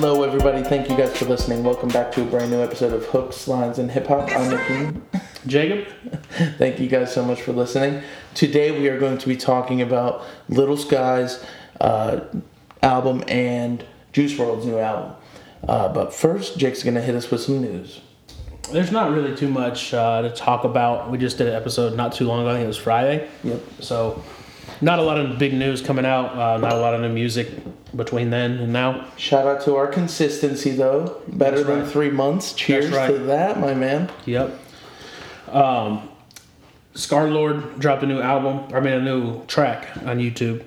Hello, everybody. Thank you guys for listening. Welcome back to a brand new episode of Hooks, Lines, and Hip Hop. I'm Nicky. Jacob? Thank you guys so much for listening. Today, we are going to be talking about Little Sky's uh, album and Juice WRLD's new album. Uh, but first, Jake's going to hit us with some news. There's not really too much uh, to talk about. We just did an episode not too long ago. I think it was Friday. Yep. So, not a lot of big news coming out. Uh, not a lot of new music between then and now. Shout out to our consistency, though. Better That's than right. three months. Cheers right. to that, my man. Yep. Um, Scarlxrd dropped a new album. I mean, a new track on YouTube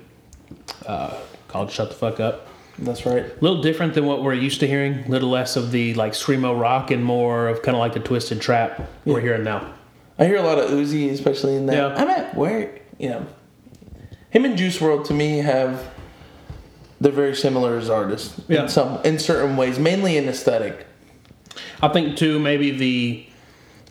uh, called "Shut the Fuck Up." That's right. A little different than what we're used to hearing. A little less of the like screamo rock and more of kind of like the twisted trap we're hearing now. I hear a lot of Uzi, especially in that. Yeah. I'm at where you know, him and Juice WRLD to me have they're very similar as artists Yeah. in some in certain ways, mainly in aesthetic. I think too maybe the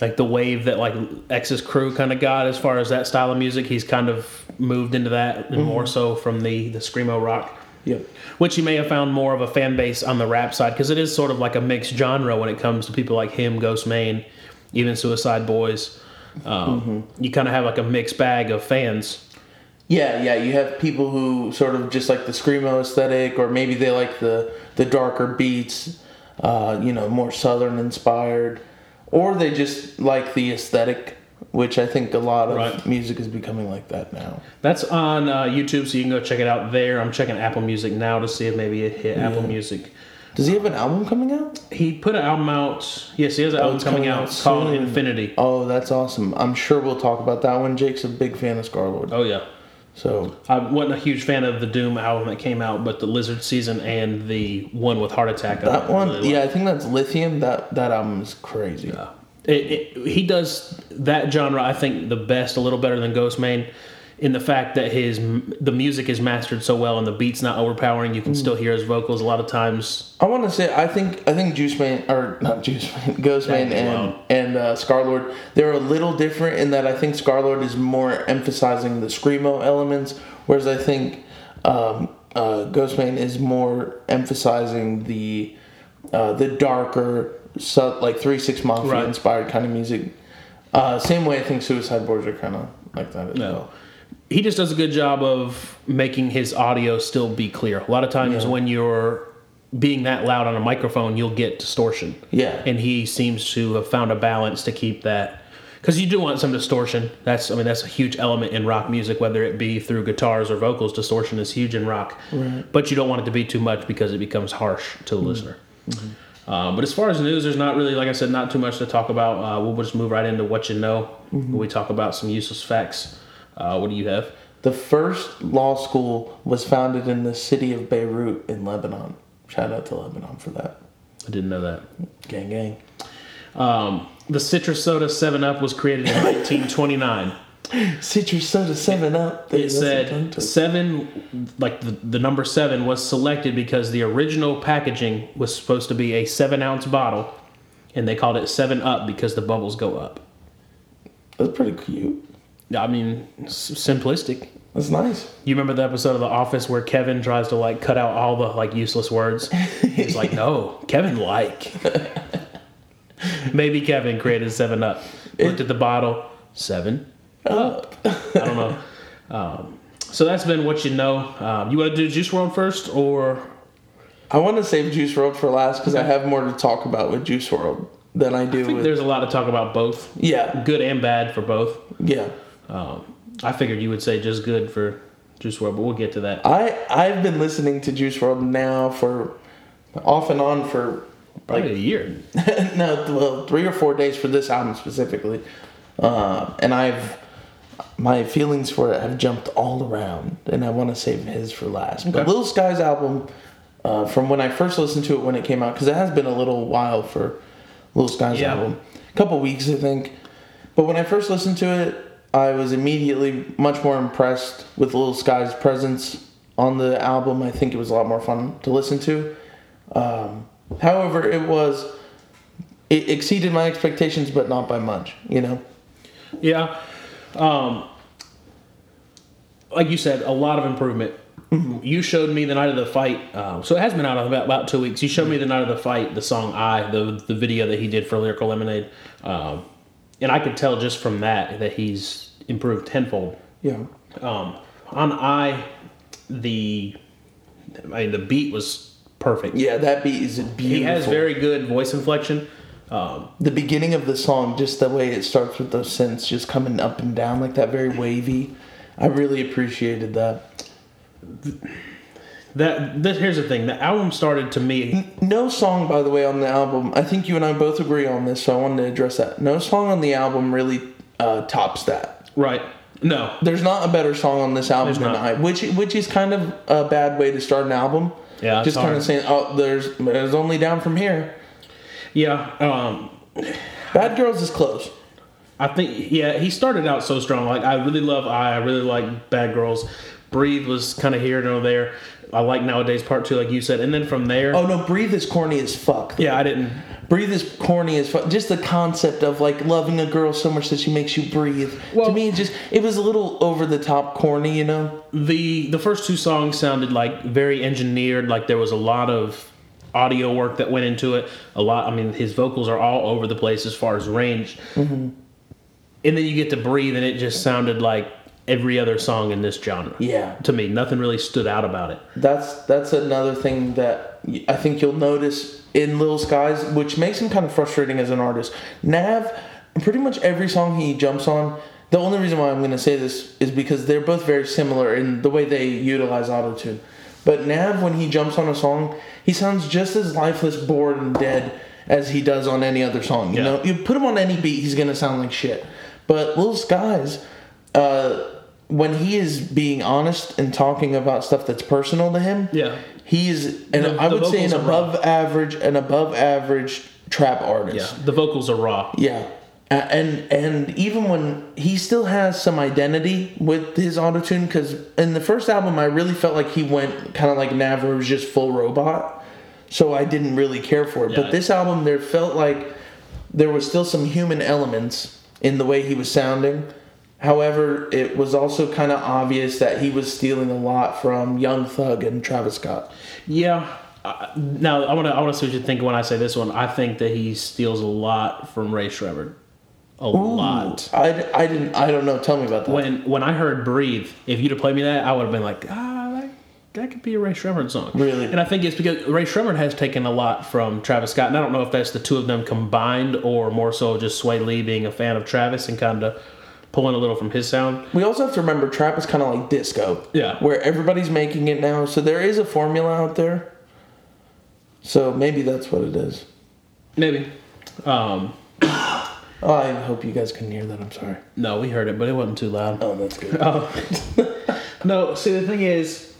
like the wave that like X's crew kind of got as far as that style of music. He's kind of moved into that and more so from the the screamo rock, Yep. which he may have found more of a fan base on the rap side because it is sort of like a mixed genre when it comes to people like him, Ghostemane, even Suicide Boys. Um, You kind of have like a mixed bag of fans. Yeah, yeah. You have people who sort of just like the screamo aesthetic, or maybe they like the the darker beats, uh, you know, more southern inspired, or they just like the aesthetic, which I think a lot of Right. music is becoming like that now. That's on uh, YouTube, so you can go check it out there. I'm checking Apple Music now to see if maybe it hit Apple Music. Does he have an album coming out? He put an album out. Yes, he has an album Oh, it's coming, coming out, out called. Infinity. Oh, that's awesome. I'm sure we'll talk about that one. Jake's a big fan of Scarlxrd. Oh yeah, So, I wasn't a huge fan of the Doom album that came out, but the Lizard season and the one with Heart Attack. That one, really yeah. I think that's Lithium. That that album is crazy. It, it, he does that genre. I think the best, a little better than Ghostemane, in the fact that his the music is mastered so well and the beat's not overpowering. You can still hear his vocals a lot of times. I want to say I think I think Juice Man or not Juice Man, Ghostemane and and uh, Scarlxrd they're a little different in that I think Scarlxrd is more emphasizing the screamo elements, whereas I think um, uh, Ghostemane is more emphasizing the uh, the darker, so, like Three Six Mafia Right. inspired kind of music. Uh, same way I think Suicide Boys are kind of like that as No. well. He just does a good job of making his audio still be clear. A lot of times Yeah. when you're being that loud on a microphone, you'll get distortion. Yeah. and he seems to have found a balance to keep that because you do want some distortion that's i mean that's a huge element in rock music whether it be through guitars or vocals distortion is huge in rock right. but you don't want it to be too much because it becomes harsh to the listener uh, but as far as news there's not really like i said not too much to talk about uh, we'll just move right into what you know we talk about some useless facts uh, what do you have The first law school was founded in the city of Beirut in Lebanon. Shout out to Lebanon for that. i didn't know that Gang, gang. um, the citrus soda 7 up was created in 1929 Citrus soda 7 Up. It said seven, like the, the number seven was selected because the original packaging was supposed to be a seven ounce bottle, and they called it seven up because the bubbles go up. That's pretty cute. I mean, simplistic. That's nice. You remember the episode of The Office where Kevin tries to like cut out all the like useless words? He's like, no, Kevin like. Maybe Kevin created seven up. Looked at the bottle, seven Up. I don't know. Um, so that's been what you know. Um, you want to do Juice WRLD first, or I want to save Juice WRLD for last because I have more to talk about with Juice WRLD than I do I think with. there's a lot to talk about both, Yeah, good and bad for both. yeah. Um, I figured you would say just good for Juice WRLD, but we'll get to that. I I've been listening to Juice WRLD now for off and on for Probably like a year. no, well, three or four days for this album specifically, uh, and I've my feelings for it have jumped all around, and I want to save his for last. But Okay. Little Sky's album, uh, from when I first listened to it when it came out, because it has been a little while for Little Sky's Yeah. album, a couple weeks I think. But when I first listened to it, I was immediately much more impressed with Little Sky's presence on the album. I think it was a lot more fun to listen to. Um, however, it was it exceeded my expectations, but not by much. You know. Yeah. Um, like you said, a lot of improvement. You showed me the night of the fight, um, so it has been out about about two weeks. You showed me the night of the fight, the song "I," the the video that he did for Lyrical Lemonade, um, and I could tell just from that that he's improved tenfold. Yeah. Um, on "I," the I mean the beat was perfect. Yeah, that beat is beautiful. He has very good voice inflection. Um, the beginning of the song, just the way it starts with those synths just coming up and down like that, very wavy. I really appreciated that. That, that here's the thing: the album started to me. No song, by the way, on the album. I think you and I both agree on this, so I wanted to address that. No song on the album really uh, tops that. Right? No, There's not a better song on this album There's than not. I, which which is kind of a bad way to start an album. Yeah, just kind of saying, oh, there's there's only down from here. yeah. Um, Bad Girls is close. I think yeah, he started out so strong. Like I really love I, I really like Bad Girls. Breathe was kind of here and over there. I like nowadays part two, like you said, and then from there, Oh no, Breathe is corny as fuck. yeah, I didn't. Breathe is corny as fuck. Just the concept of like loving a girl so much that she makes you breathe. Well- to me, it just it was a little over the top corny, you know. the The first two songs sounded like very engineered. Like there was a lot of audio work that went into it. A lot. I mean, his vocals are all over the place as far as range. Mm-hmm. And then you get to breathe, and it just sounded like every other song in this genre. Yeah, To me, nothing really stood out about it. that's that's another thing that I think you'll notice in Lil Skies, which makes him kind of frustrating as an artist. Nav, pretty much every song he jumps on. The only reason why I'm going to say this is because they're both very similar in the way they utilize autotune. But Nav, when he jumps on a song, he sounds just as lifeless, bored, and dead as he does on any other song. You Yeah. know, you put him on any beat, he's going to sound like shit. But Lil Skies, uh, when he is being honest and talking about stuff that's personal to him, Yeah. He's and The- I would say an are raw. above average an above average trap artist. Yeah. The vocals are raw. Yeah. And and even when he still has some identity with his autotune, because in the first album I really felt like he went kind of like Nav, where it was just full robot. So I didn't really care for it. Yeah. But this album, there felt like there was still some human elements in the way he was sounding. However, it was also kind of obvious that he was stealing a lot from Young Thug and Travis Scott. Yeah. Uh, now I want to I want to see what you think when I say this one. I think that he steals a lot from Rae Sremmurd. A lot. I, I didn't I don't know. Tell me about that. When when I heard "Breathe," if you'd have played me that, I would have been like, ah, that, that could be a Rae Sremmurd song. Really? And I think it's because Rae Sremmurd has taken a lot from Travis Scott, and I don't know if that's the two of them combined or more so just Swae Lee being a fan of Travis and kind of pulling a little from his sound. we also have to remember trap is kind of like disco. Yeah. Where everybody's making it now, so there is a formula out there. So maybe that's what it is. Maybe. Um, Oh, I hope you guys can hear that. I'm sorry. no, we heard it, but it wasn't too loud. Oh, that's good. Oh. no, see, the thing is,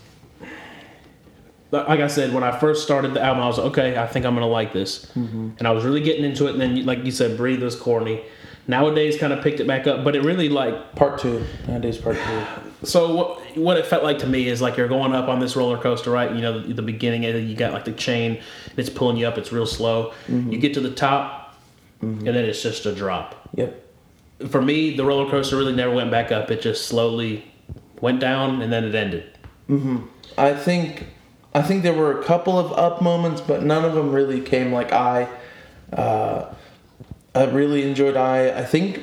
like I said, when I first started the album, I was like, okay, I think I'm going to like this. Mm-hmm. And I was really getting into it. And then, like you said, Breathe was corny. Nowadays, kind of picked it back up, but it really, like, Part two. Nowadays, part two. so what, what it felt like to me is like you're going up on this roller coaster, right? You know, the, the beginning, and you got like the chain, and it's pulling you up, it's real slow. Mm-hmm. You get to the top, mm-hmm. and then it's just a drop. Yep. For me, the roller coaster really never went back up. It just slowly went down, and then it ended. Mm-hmm. I think I think there were a couple of up moments, but none of them really came like I. Uh, I really enjoyed I. I think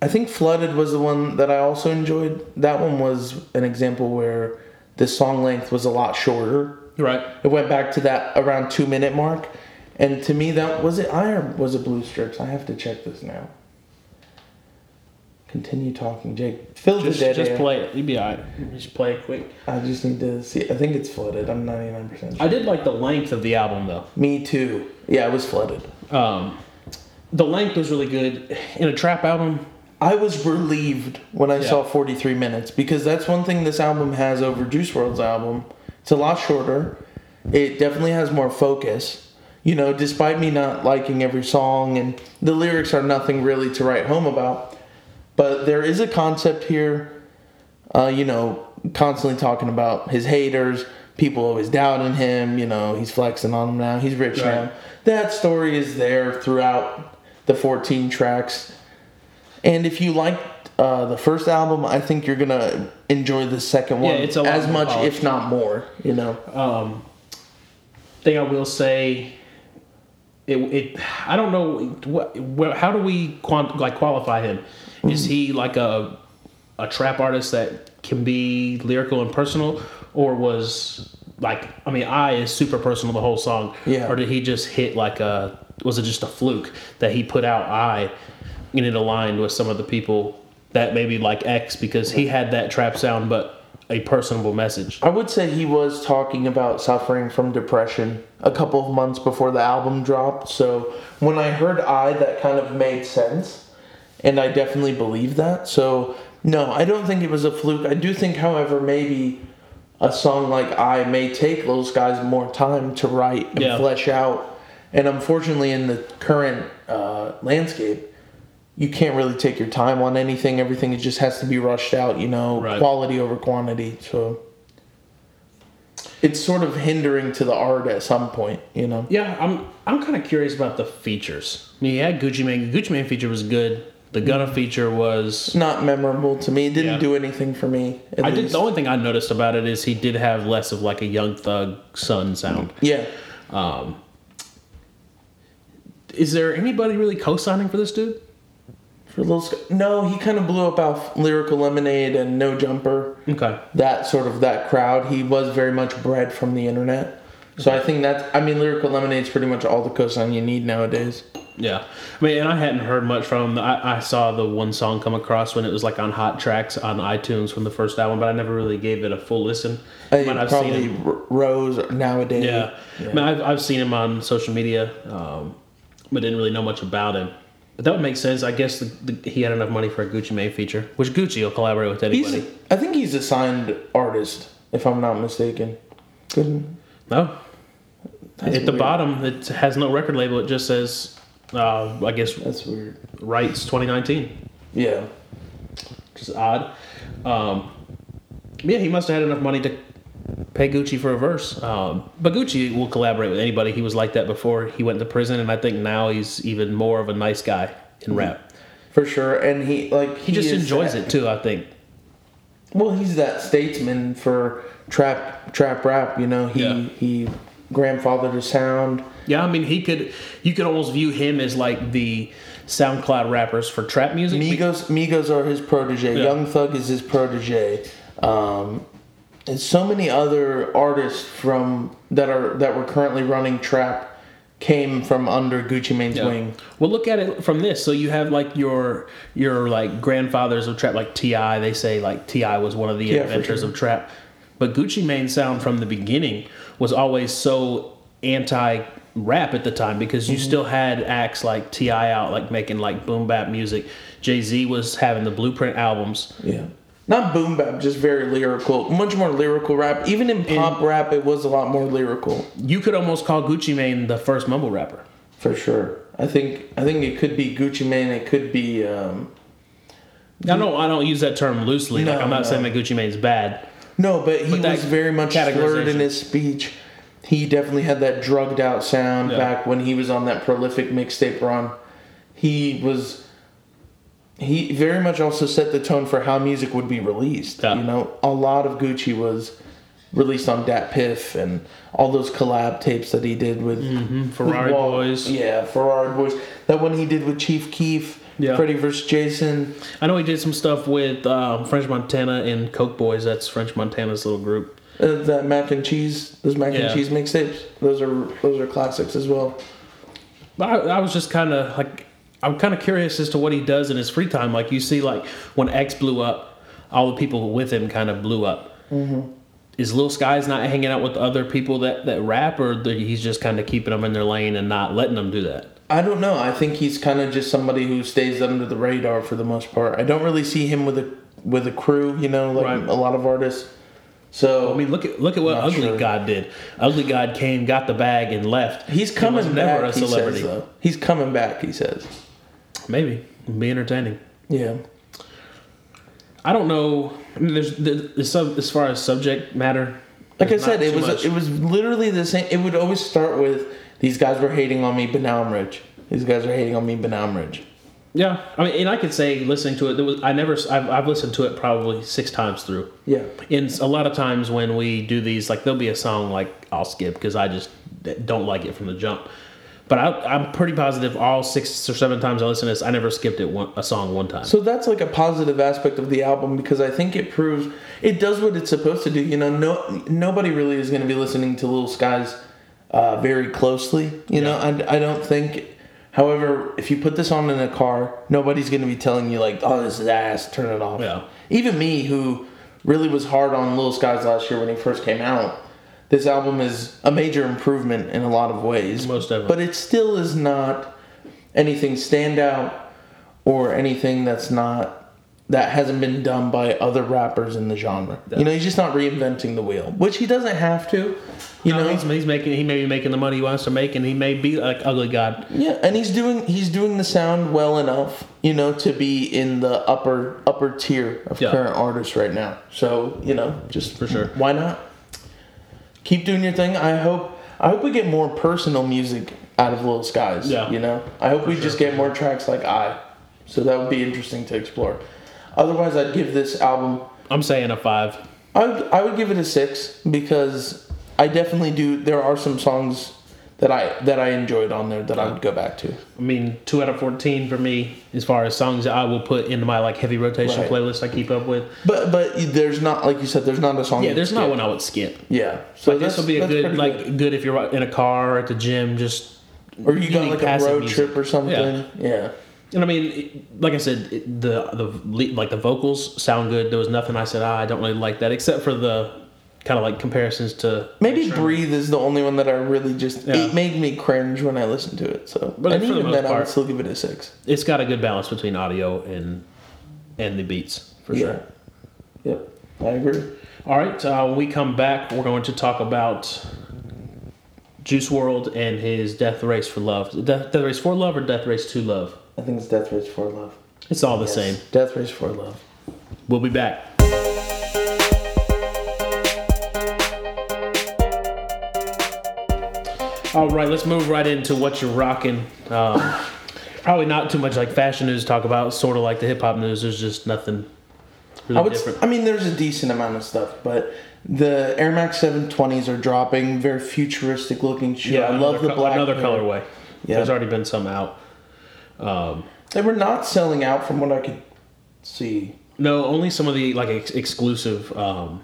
I think Flooded was the one that I also enjoyed. That one was an example where the song length was a lot shorter. Right. It went back to that around two minute mark, and to me that was it. I or was it Blue Strips? I have to check this now. Continue talking, Jake. Fill Just, the dead just air. play it. You'd be alright. Just play it quick. I just need to see. I think it's flooded. I'm 99 percent. I did like the length of the album though. Me too. Yeah, it was flooded. Um, the length was really good in a trap album. I was relieved when I Yeah. saw 43 minutes because that's one thing this album has over Juice WRLD's album. It's a lot shorter. It definitely has more focus. You know, despite me not liking every song and the lyrics are nothing really to write home about, but there is a concept here. Uh, you know, constantly talking about his haters, people always doubting him. You know, he's flexing on them now. He's rich Right. now. That story is there throughout the 14 tracks. And if you liked uh, the first album, I think you're gonna enjoy the second one Yeah, it's a as much, polished. if not more. You know, Um, thing I will say, it, it I don't know what, how do we quant, like qualify him? Is he like a a trap artist that can be lyrical and personal, or was like I mean, I is super personal the whole song, Yeah. Or did he just hit like a was it just a fluke that he put out I and it aligned with some of the people that maybe like X because he had that trap sound but a personable message. I would say he was talking about suffering from depression a couple of months before the album dropped. So when I heard I, that kind of made sense, and I definitely believe that. So no, I don't think it was a fluke. I do think, however, maybe a song like I may take those guys more time to write and Yeah. flesh out. And unfortunately, in the current uh, landscape, you can't really take your time on anything. Everything just has to be rushed out, you know, Right. quality over quantity. So it's sort of hindering to the art at some point, you know. Yeah, I'm I'm kind of curious about the features. I mean, he had Gucci Mane. Gucci Mane feature was good. The Gunna feature was. Not memorable to me. It didn't Yeah. do anything for me. I did. The only thing I noticed about it is he did have less of like a Young Thug son sound. Yeah. Is there anybody really co-signing for this dude? For Lil no, he kind of blew up off Lyrical Lemonade and No Jumper. Okay. That sort of that crowd. He was very much bred from the internet. So I think that's. I mean, Lyrical Lemonade's pretty much all the cosign you need nowadays. Yeah, I mean, and I hadn't heard much from him. I, I saw the one song come across when it was like on Hot Tracks on iTunes from the first album, but I never really gave it a full listen. I But I've probably seen him. Rose nowadays. Yeah, I mean, I've, I've seen him on social media, um, but didn't really know much about him. But that would make sense. I guess the, the, he had enough money for a Gucci Mane feature, which Gucci will collaborate with anybody. He's. I think he's a signed artist, if I'm not mistaken. Couldn't. no, That's at the weird. bottom it has no record label. It just says, uh, I guess, That's weird. rights 2019. Yeah. which is odd. Um, yeah, he must have had enough money to pay Gucci for a verse. Um, but Gucci will collaborate with anybody. He was like that before he went to prison, and I think now he's even more of a nice guy in rap. For sure, and he like He just enjoys that- it too. I think. Well, he's that statesman for trap trap rap. You know, he Yeah. he grandfathered a sound. Yeah, I mean, he could. You could almost view him as like the SoundCloud rappers for trap music. Migos Migos are his protege. Yeah. Young Thug is his protege. Um, and so many other artists from that are that were currently running trap came from under Gucci Mane's Yeah. wing. Well, look at it from this. So you have like your your like grandfathers of trap, like Ti. They say like T.I. was one of the Yeah, inventors sure. of trap, but Gucci Mane sound from the beginning was always so anti rap at the time because you Mm-hmm. still had acts like T.I. out, like making like boom bap music. Jay Z was having the Blueprint albums. Yeah. Not boom bap, just very lyrical. Much more lyrical rap. Even in pop rap, it was a lot more lyrical. You could almost call Gucci Mane the first mumble rapper. For sure. I think I think it could be Gucci Mane. It could be um, I don't I don't use that term loosely. like I'm not no. saying that Gucci Mane is bad. no, but he But was very much slurred in his speech. He definitely had that drugged out sound Yeah. back when he was on that prolific mixtape run. He was. He very much also set the tone for how music would be released. Yeah. You know, a lot of Gucci was released on DatPiff and all those collab tapes that he did with Mm-hmm. Ferrari with Wal- Boys. Yeah, Ferrari Boys. That one he did with Chief Keef, Yeah. Freddie vs. Jason. I know he did some stuff with um, French Montana and Coke Boys. That's French Montana's little group. Uh, that mac and cheese, those mac Yeah. and cheese mixtapes, those are those are classics as well. But I, I was just kind of like, I'm kind of curious as to what he does in his free time. Like you see, like when X blew up, all the people with him kind of blew up. Mm-hmm. Is Lil Skies not hanging out with other people that, that rap, or he's just kind of keeping them in their lane and not letting them do that? I don't know. I think he's kind of just somebody who stays under the radar for the most part. I don't really see him with a with a crew, you know, like Right. a lot of artists. So I mean, look at look at what Ugly sure. God did. Ugly God came, got the bag, and left. he's He coming was never back. a He celebrity. says, though. He's coming back. He says. Maybe be entertaining. Yeah. I don't know. I mean, there's the, the sub, as far as subject matter. Like I said, it was much. it was literally the same. It would always start with these guys were hating on me, but now I'm rich. These guys are hating on me, but now I'm rich. Yeah, I mean, and I could say listening to it. There was I never. I've, I've listened to it probably six times through. Yeah. And a lot of times when we do these, like there'll be a song like I'll skip because I just don't like it from the jump. But I, I'm pretty positive all six or seven times I listen to this, I never skipped it one, a song one time. So that's like a positive aspect of the album because I think it proves it does what it's supposed to do. You know, no nobody really is going to be listening to Little Skies uh, very closely. You know, I, I don't think. However, if you put this on in a car, nobody's going to be telling you like, "Oh, this is ass. Turn it off." Yeah. Even me, who really was hard on Little Skies last year when he first came out, this album is a major improvement in a lot of ways. Most definitely. But it still is not anything standout or anything that's not that hasn't been done by other rappers in the genre. You know, he's just not reinventing the wheel, which he doesn't have to. You no, know, he's, he's making. He may be making the money he wants to make, and he may be like ugly god. yeah, and he's doing he's doing the sound well enough, you know, to be in the upper upper tier of Yeah. current artists right now. So you know, just For sure. why not? Keep doing your thing. I hope I hope we get more personal music out of Little Skies. Yeah. you know, I hope we sure. just get more tracks like I. So that would be interesting to explore. Otherwise, I'd give this album I'm saying a five. I I would give it a six because I definitely do. There are some songs that I that I enjoyed on there that I would go back to. I mean, two out of fourteen for me as far as songs that I will put into my like heavy rotation Right. playlist I keep up with. But but there's not like you said. There's not a song. Yeah, there's not one I would skip. Yeah, so Like this will be a good like good. if you're in a car or at the gym, just or you got like a road music. trip or something. Yeah. And I mean, like I said, the the like the vocals sound good. There was nothing I said, ah, I don't really like that, except for the kind of like comparisons to Maybe "Breathe" is the only one that I really just Yeah. it made me cringe when I listened to it. So, But and even then, I would still give it a six. It's got a good balance between audio and and the beats for Yeah. sure. Yep, I agree. All right, uh, when we come back, we're going to talk about Juice WRLD and his Death Race for Love. Death, Death Race for Love or Death Race to Love? I think it's "Death Race for Love." It's all the Yes. same. "Death Race for Love." We'll be back. All right, let's move right into what you're rocking. Um, probably not too much like fashion news to talk about. Sort of like the hip hop news. There's just nothing really I would. different. I mean, there's a decent amount of stuff, but the Air Max 720s are dropping. Very futuristic looking shoe. Yeah, I love the co- black. Another pair. colorway. Yeah. There's already been some out. Um, They were not selling out from what I could see. no, only some of the like ex- exclusive um,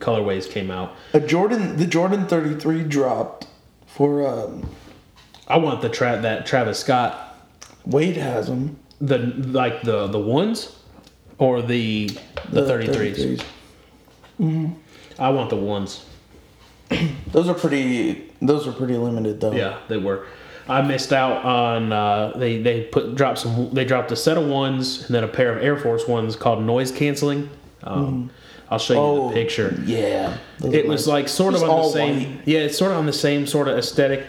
colorways came out. A Jordan, the Jordan 33 dropped for um, I want the tra- that Travis Scott Wade has them. the like the the ones or the the, 33s. I want the ones. Those are pretty. Those are pretty limited though. Yeah, they were. I missed out on uh, they they put dropped some they dropped a set of ones and then a pair of Air Force ones called noise canceling. Um, I'll show you Oh, the picture. Yeah. Those It was nice. like sort of on the same. white. Yeah, it's sort of on the same sort of aesthetic.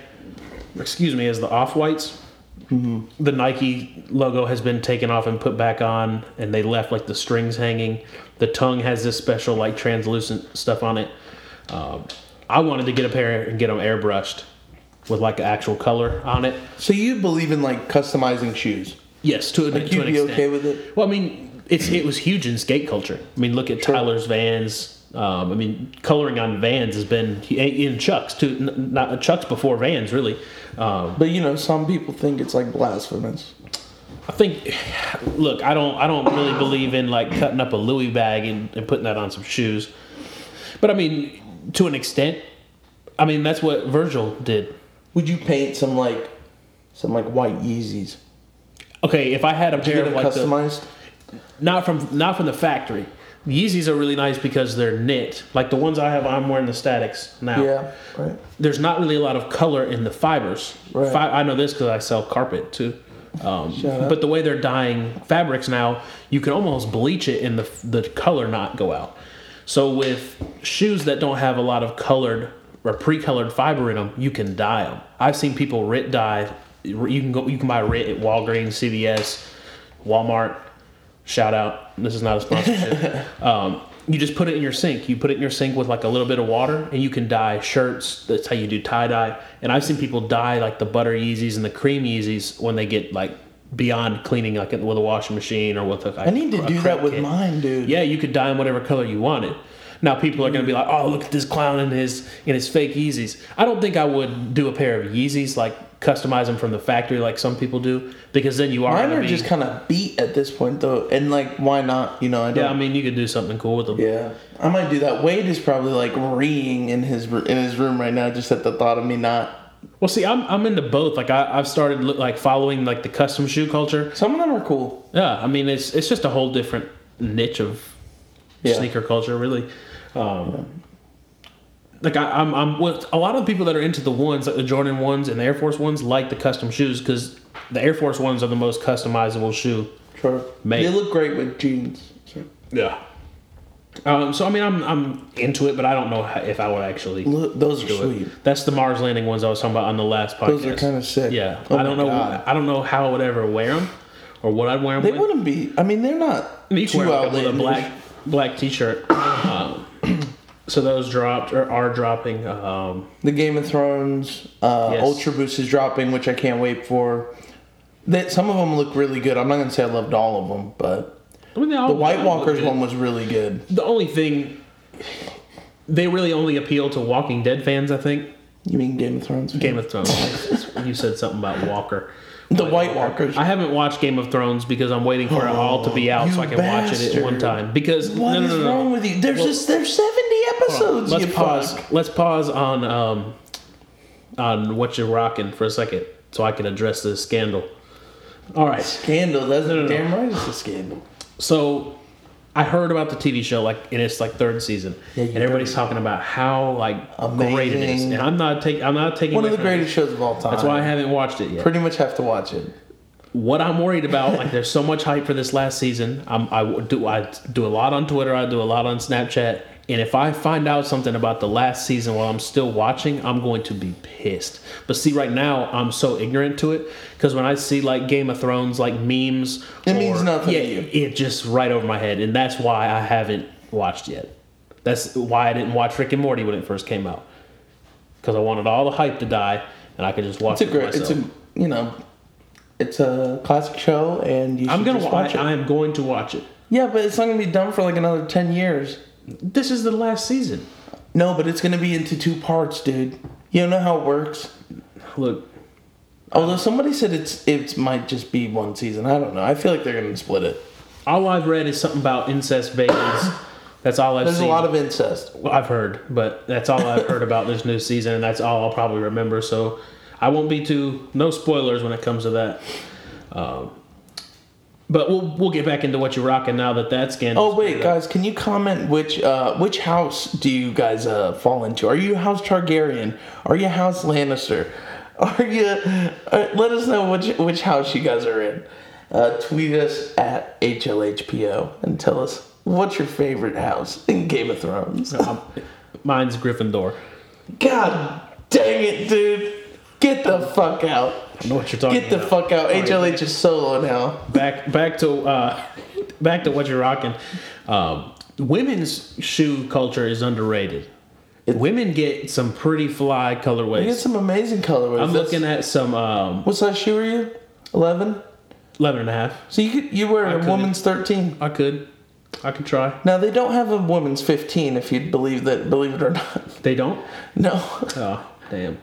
Excuse me, as the off whites. Mm-hmm. The Nike logo has been taken off and put back on, and they left like the strings hanging. The tongue has this special like translucent stuff on it. Um, I wanted to get a pair and get them airbrushed with like actual color on it. So you believe in like customizing shoes? Yes, to, a Like to you'd an be okay with it? Well, I mean, it's it was huge in skate culture. I mean, look at Tyler's Vans. Um, I mean, coloring on Vans has been in Chucks too. Not Chucks before Vans, really. Um, But you know, some people think it's like blasphemous. I think. Look, I don't. I don't really believe in like cutting up a Louis bag and, and putting that on some shoes. But I mean, to an extent, I mean that's what Virgil did. Would you paint some like some like white Yeezys? Okay, if I had a pair of like the, customized? Not from not from the factory. Yeezys are really nice because they're knit. Like the ones I have, I'm wearing the statics now. yeah. Right. There's not really a lot of color in the fibers. Right. Fi- I know this because I sell carpet too. Um, but the way they're dyeing fabrics now, you can almost bleach it and the the color not go out. So with shoes that don't have a lot of colored or pre-colored fiber in them, you can dye them. I've seen people RIT dye. You can go. You can buy RIT at Walgreens, CVS, Walmart. Shout out. This is not a sponsorship. um, you just put it in your sink. You put it in your sink with like a little bit of water, and you can dye shirts. That's how you do tie dye. And I've seen people dye like the butter Yeezys and the cream Yeezys when they get like beyond cleaning like with a washing machine or with a. I need to do that with mine, dude. Yeah, you could dye them whatever color you wanted. Now people are going to be like, "Oh, look at this clown in his in his fake Yeezys." I don't think I would do a pair of Yeezys like customize them from the factory like some people do because then you are. Mine are be, just kind of beat at this point, though, and like, why not? You know, I don't. yeah, I mean, you could do something cool with them. Yeah, I might do that. Wade is probably like reeing in his in his room right now, just at the thought of me not. Well, see, I'm I'm into both. Like I, I've started look, like following like the custom shoe culture. Some of them are cool. Yeah, I mean, it's it's just a whole different niche of Yeah. sneaker culture, really. Um, like I, I'm, I'm with a lot of the people that are into the ones, like the Jordan ones and the Air Force ones, like the custom shoes because the Air Force ones are the most customizable shoe. Sure, Mate. they look great with jeans. Yeah. Um, so I mean, I'm I'm into it, but I don't know how, if I would actually look, those are sweet. it. That's the Mars Landing ones I was talking about on the last podcast. Those are kind of sick. Yeah, Oh I don't know. God. I don't know how I would ever wear them, or what I'd wear them They with. wouldn't be. I mean, they're not you too wear like a, a outlandish. black black t-shirt. Um, so those dropped or are dropping. Um, The Game of Thrones uh, Yes. Ultra Boost is dropping, which I can't wait for. That some of them look really good. I'm not gonna say I loved all of them, but I mean, the White Walkers one was really good. The only thing they really only appeal to Walking Dead fans, I think. You mean Game of Thrones? Game of Thrones. you said something about Walker. the White Walkers. I haven't watched Game of Thrones because I'm waiting for it all to be out so I can watch it at one time. Because What no, no, no, no. wrong with you? There's just there's 70 episodes. Let's pause. fuck. Let's pause on um, on what you're rocking for a second, so I can address this scandal. All right. Scandal. That's no, no. damn right. It's a scandal. So I heard about the TV show like in its like third season, Yeah, and everybody's talking about how like great it is. And I'm not taking I'm not taking One of the it. greatest shows of all time. That's why I haven't watched it yet. pretty much have to watch it. what I'm worried about, like, there's so much hype for this last season. I'm, I do I do a lot on Twitter. I do a lot on Snapchat. And if I find out something about the last season while I'm still watching, I'm going to be pissed. But see, right now I'm so ignorant to it because when I see like Game of Thrones like memes, It means nothing Yeah, to you. it just right over my head, and that's why I haven't watched yet. That's why I didn't watch Rick and Morty when it first came out because I wanted all the hype to die, and I could just watch It's a it great. It's a you know, it's a classic show, and you should I'm gonna watch. watch it. I am going to watch it. Yeah, but it's not gonna be done for like another ten years. This is the last season. No, but it's gonna be into two parts, dude. You know how it works. Look, Although somebody said it's it might just be one season. I don't know. I feel like they're gonna split it. all I've read is something about incest babies. That's all I've There's seen. a lot of incest. Well, I've heard, but that's all I've heard about this new season, and that's all I'll probably remember. So I won't be too no spoilers when it comes to that. Um, but we'll we'll get back into what you're rocking now that that scandal. Oh wait, guys, can you comment which uh, which house do you guys uh, fall into? Are you House Targaryen? Are you House Lannister? Are you? Uh, let us know which which house you guys are in. Uh, tweet us at HLHPO and tell us what's your favorite house in Game of Thrones. Mine's Gryffindor. God dang it, dude! Get the fuck out! I know what you're talking Get the about. fuck out! HLH is solo now. back back to uh, back to what you're rocking. Um, women's shoe culture is underrated. Women get some pretty fly colorways. You get some amazing colorways. I'm That's- looking at some um, What size shoe are you? Eleven. 11 and a half. So you could you wear I a could. woman's thirteen. I could, I could try. Now they don't have a woman's fifteen. If you believe that, believe it or not. They don't. No, Oh damn.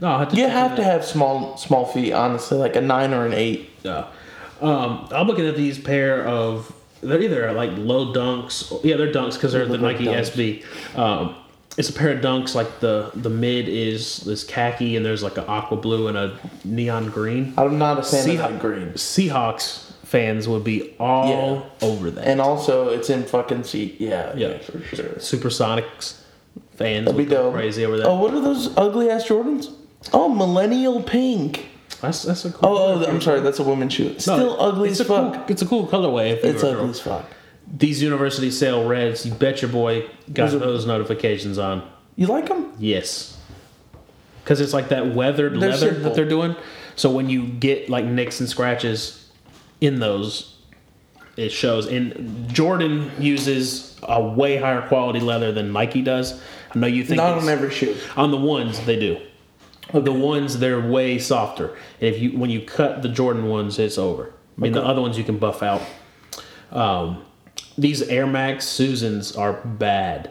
No, have you have to have small small feet. Honestly, like a nine or an eight. Yeah. Um, I'm looking at these pair of. They're either like low dunks. Or, yeah, they're dunks because they're the look like Nike dunks. SB. Um, it's a pair of dunks. Like the the mid is this khaki and there's like an aqua blue and a neon green. I'm not a fan of green. Seahawks fans would be all over that. And also, it's in fucking seat. Yeah, Yeah. yeah, for sure. Supersonics fans That'd be would go dope. crazy over that. Oh, what are those ugly ass Jordans? Oh, millennial pink. That's that's a cool. Oh, oh, I'm sorry, that's a women's shoe. No, Still ugly it's as a fuck. Cool, it's a cool colorway. If it's ugly as fuck. These university sale reds. You bet your boy got those notifications on. You like them? Yes. Because it's like that weathered They're leather simple. that they're doing. So when you get like nicks and scratches in those, it shows. And Jordan uses a way higher quality leather than Nike does. I know you think Not on every shoe. on the ones they do. The ones they're way softer. And if you when you cut the Jordan ones, it's over. I mean, the other ones you can buff out. Um, these Air Max Susans are bad.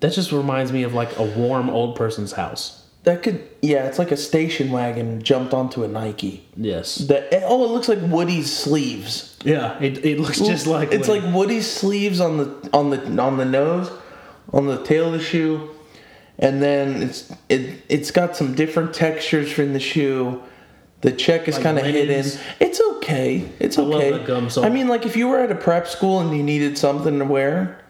That just reminds me of like a warm old person's house. That could, yeah, it's like a station wagon jumped onto a Nike. Yes. That oh, it looks like Woody's sleeves. Yeah. It, it looks just like it's Woody. like Woody's sleeves on the on the on the nose, on the tail of the shoe, and then it's it it's got some different textures from the shoe. The check is Like kind of hidden. It's okay. It's I love okay. the gum sole. I mean, like if you were at a prep school and you needed something to wear,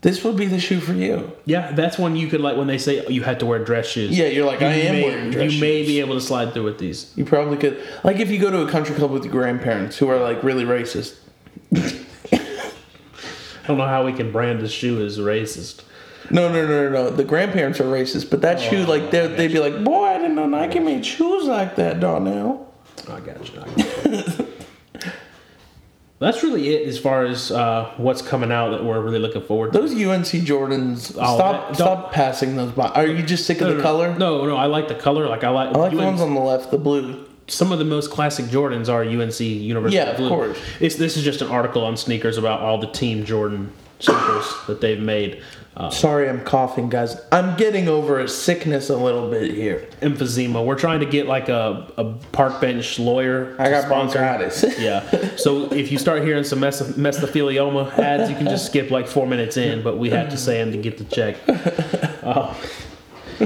this would be the shoe for you. Yeah, that's when you could like when they say you had to wear dress shoes. Yeah, you're like I You am may, wearing dress You may be able to slide through with these. You probably could. Like if you go to a country club with your grandparents who are like really racist. I don't know how we can brand a shoe as racist. No, no, no, no, no. The grandparents are racist, but that shoe, like, they'd, they'd be like, "Boy, I didn't know Nike made shoes like that, Darnell." I got you. I got you. That's really it as far as uh, what's coming out that we're really looking forward to. Those UNC Jordans, Oh, stop, that- stop passing those by. Are you just sick of the color? No, no, I like the color. Like I like. I like the ones on the left, the blue. some of the most classic Jordans are UNC University Yeah, of Blue. course. It's this is just an article on sneakers about all the Team Jordan sneakers that they've made. Uh, Sorry, I'm coughing, guys. I'm getting over a sickness a little bit here. emphysema. We're trying to get like a, a park bench lawyer. I got sponsor. bronchitis. Yeah. So if you start hearing some mes- mesothelioma ads, you can just skip like four minutes in, but we have to say them to get the check. Uh,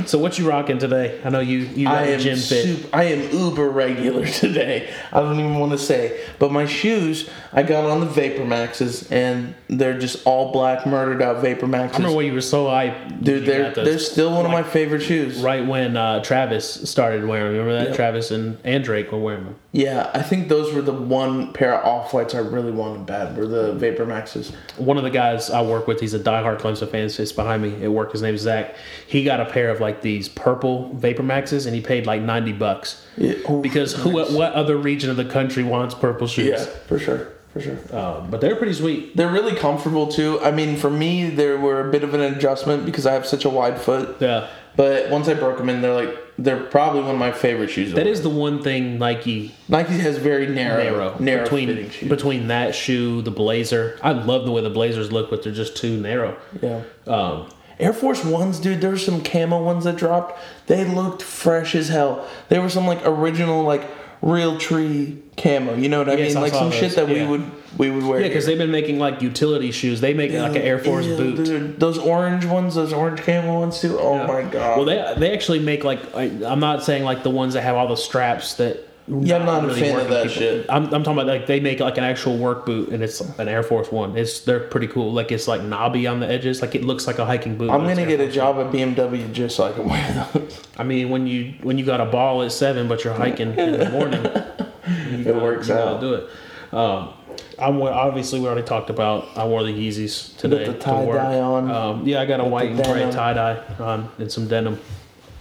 so what you rocking today? I know you you got I am gym fit. sup- I am uber regular today. I don't even want to say, but my shoes I got on the Vapor Maxes, and they're just all black, murdered out Vapor Maxes. I remember when you were so hyped. Dude, they're they're still one of my favorite shoes. right when uh, Travis started wearing them. Remember that? Yep. Travis and, and Drake were wearing them. Yeah, I think those were the one pair of off whites I really wanted bad. Were the Vapor Maxes. One of the guys I work with, he's a diehard Clemson fan, sits behind me at work. His name's Zach. He got a pair of like these purple Vapor Maxes, and he paid like ninety bucks. Yeah, oh, Because who, what other region of the country wants purple shoes? yeah, for sure, for sure. Uh, but they're pretty sweet. They're really comfortable too. I mean, for me, they were a bit of an adjustment because I have such a wide foot. Yeah. But once I broke them in, they're like they're probably one of my favorite shoes. That is the one thing Nike Nike has very narrow, narrow, narrow between shoes. between that shoe, the blazer. I love the way the blazers look, but they're just too narrow. yeah. Um, Air Force Ones, dude. There were some camo ones that dropped. They looked fresh as hell. They were some like original like Realtree camo. You know what I Yes, mean? I like saw some those, shit that yeah. we would we would wear. yeah, because they've been making like utility shoes. They make like an Air Force Ew, boot. Dude, those orange ones, those orange camo ones too. Oh my god. Well, they they actually make like I, I'm not saying like the ones that have all the straps that. Yeah, I'm not a fan of working that shit. I'm, I'm talking about like they make like an actual work boot and it's an Air Force One. It's they're pretty cool. Like it's like knobby on the edges. Like it looks like a hiking boot. I'm gonna Air get a Force job at BMW just so I can wear those. I mean, when you when you got a ball at seven, but you're hiking in the morning, you It works you gotta out. do it. Um, I'm obviously we already talked about. I wore the Yeezys today. the to tie-dye on. Um, yeah, I got a white and gray tie dye on and some denim.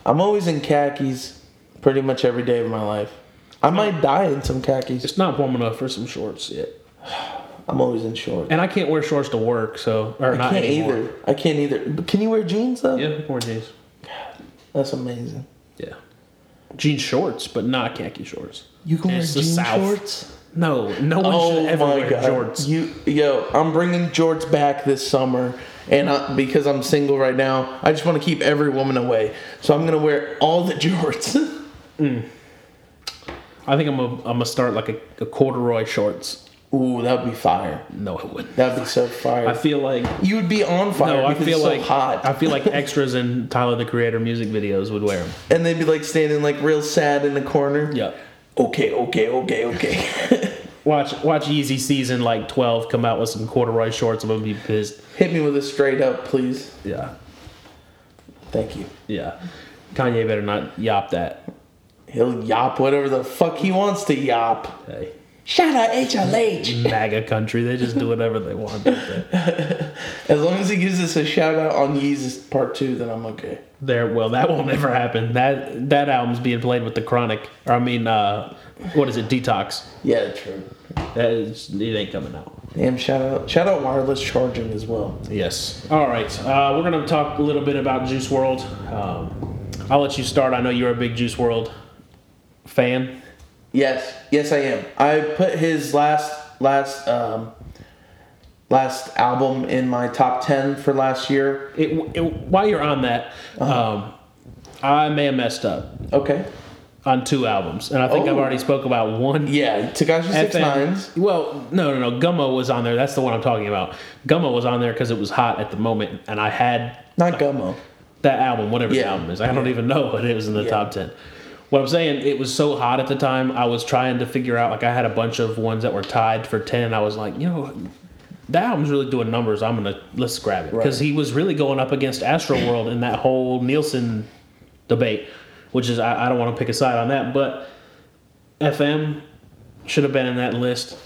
I'm always in khakis, pretty much every day of my life. I might die in some khakis. It's not warm enough for some shorts yet, I'm always in shorts. and I can't wear shorts to work. So or I not can't anymore. either. I can't either. But can you wear jeans though? Yeah, more jeans. That's amazing. Yeah, jean shorts, but not khaki shorts. You can wear It's the jean South. shorts. No, no one Oh should ever my wear god! jorts. You yo, I'm bringing jorts back this summer, and I, because I'm single right now, I just want to keep every woman away. So I'm gonna wear all the jorts. Mm. I think I'm gonna I'm gonna start like a, a corduroy shorts. Ooh, that'd be fire. No, it wouldn't. That'd be so fire. I feel like you would be on fire. no, I feel it's so like hot. I feel like extras in Tyler the Creator music videos would wear them. and they'd be like standing like real sad in the corner. Yeah. Okay, okay, okay, okay. Watch watch Yeezy season like twelve come out with some corduroy shorts. I'm gonna be pissed. Hit me with a straight up, please. Yeah, Thank you. yeah. Kanye better not yop that. He'll yop whatever the fuck he wants to yop. Hey, Shout out HLH. MAGA country. They just do whatever they want. As long as he gives us a shout out on Yeezus Part 2, then I'm okay. There, well, that won't ever happen. That that album's being played with the Chronic. Or I mean, uh, what is it? Detox. Yeah, true. That is, it ain't coming out. Damn, shout out. Shout out wireless charging as well. Yes. All right. Uh, we're going to talk a little bit about Juice WRLD. Um, I'll let you start. I know you're a big Juice WRLD fan. Yes, yes, I am. I put his last last um, last album in my top ten for last year. It, it, while you're on that, Uh-huh. um, I may have messed up Okay. on two albums, and I think I've Oh. already spoke about one. Yeah, Tekashi Six FM Well, no, no, no. Gummo was on there. That's the one I'm talking about. Gummo was on there because it was hot at the moment, and I had Not Gummo. that album, whatever the album is. I don't even know what it was in the Yeah. top ten. What I'm saying, it was so hot at the time. I was trying to figure out. Like, I had a bunch of ones that were tied for ten. I was like, you know, that album's really doing numbers. I'm gonna let's grab it because Right. he was really going up against Astroworld in that whole Nielsen debate, which is I, I don't want to pick a side on that, but FM should have been in that list.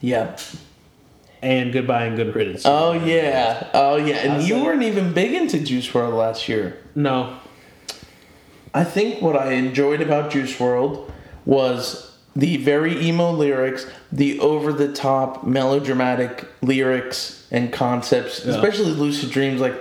Yeah. And goodbye and good riddance. Oh yeah. Oh yeah. And I you weren't even big into Juice WRLD last year. no, I think what I enjoyed about Juice WRLD was the very emo lyrics, the over the top melodramatic lyrics and concepts, Yeah. especially Lucid Dreams. Like,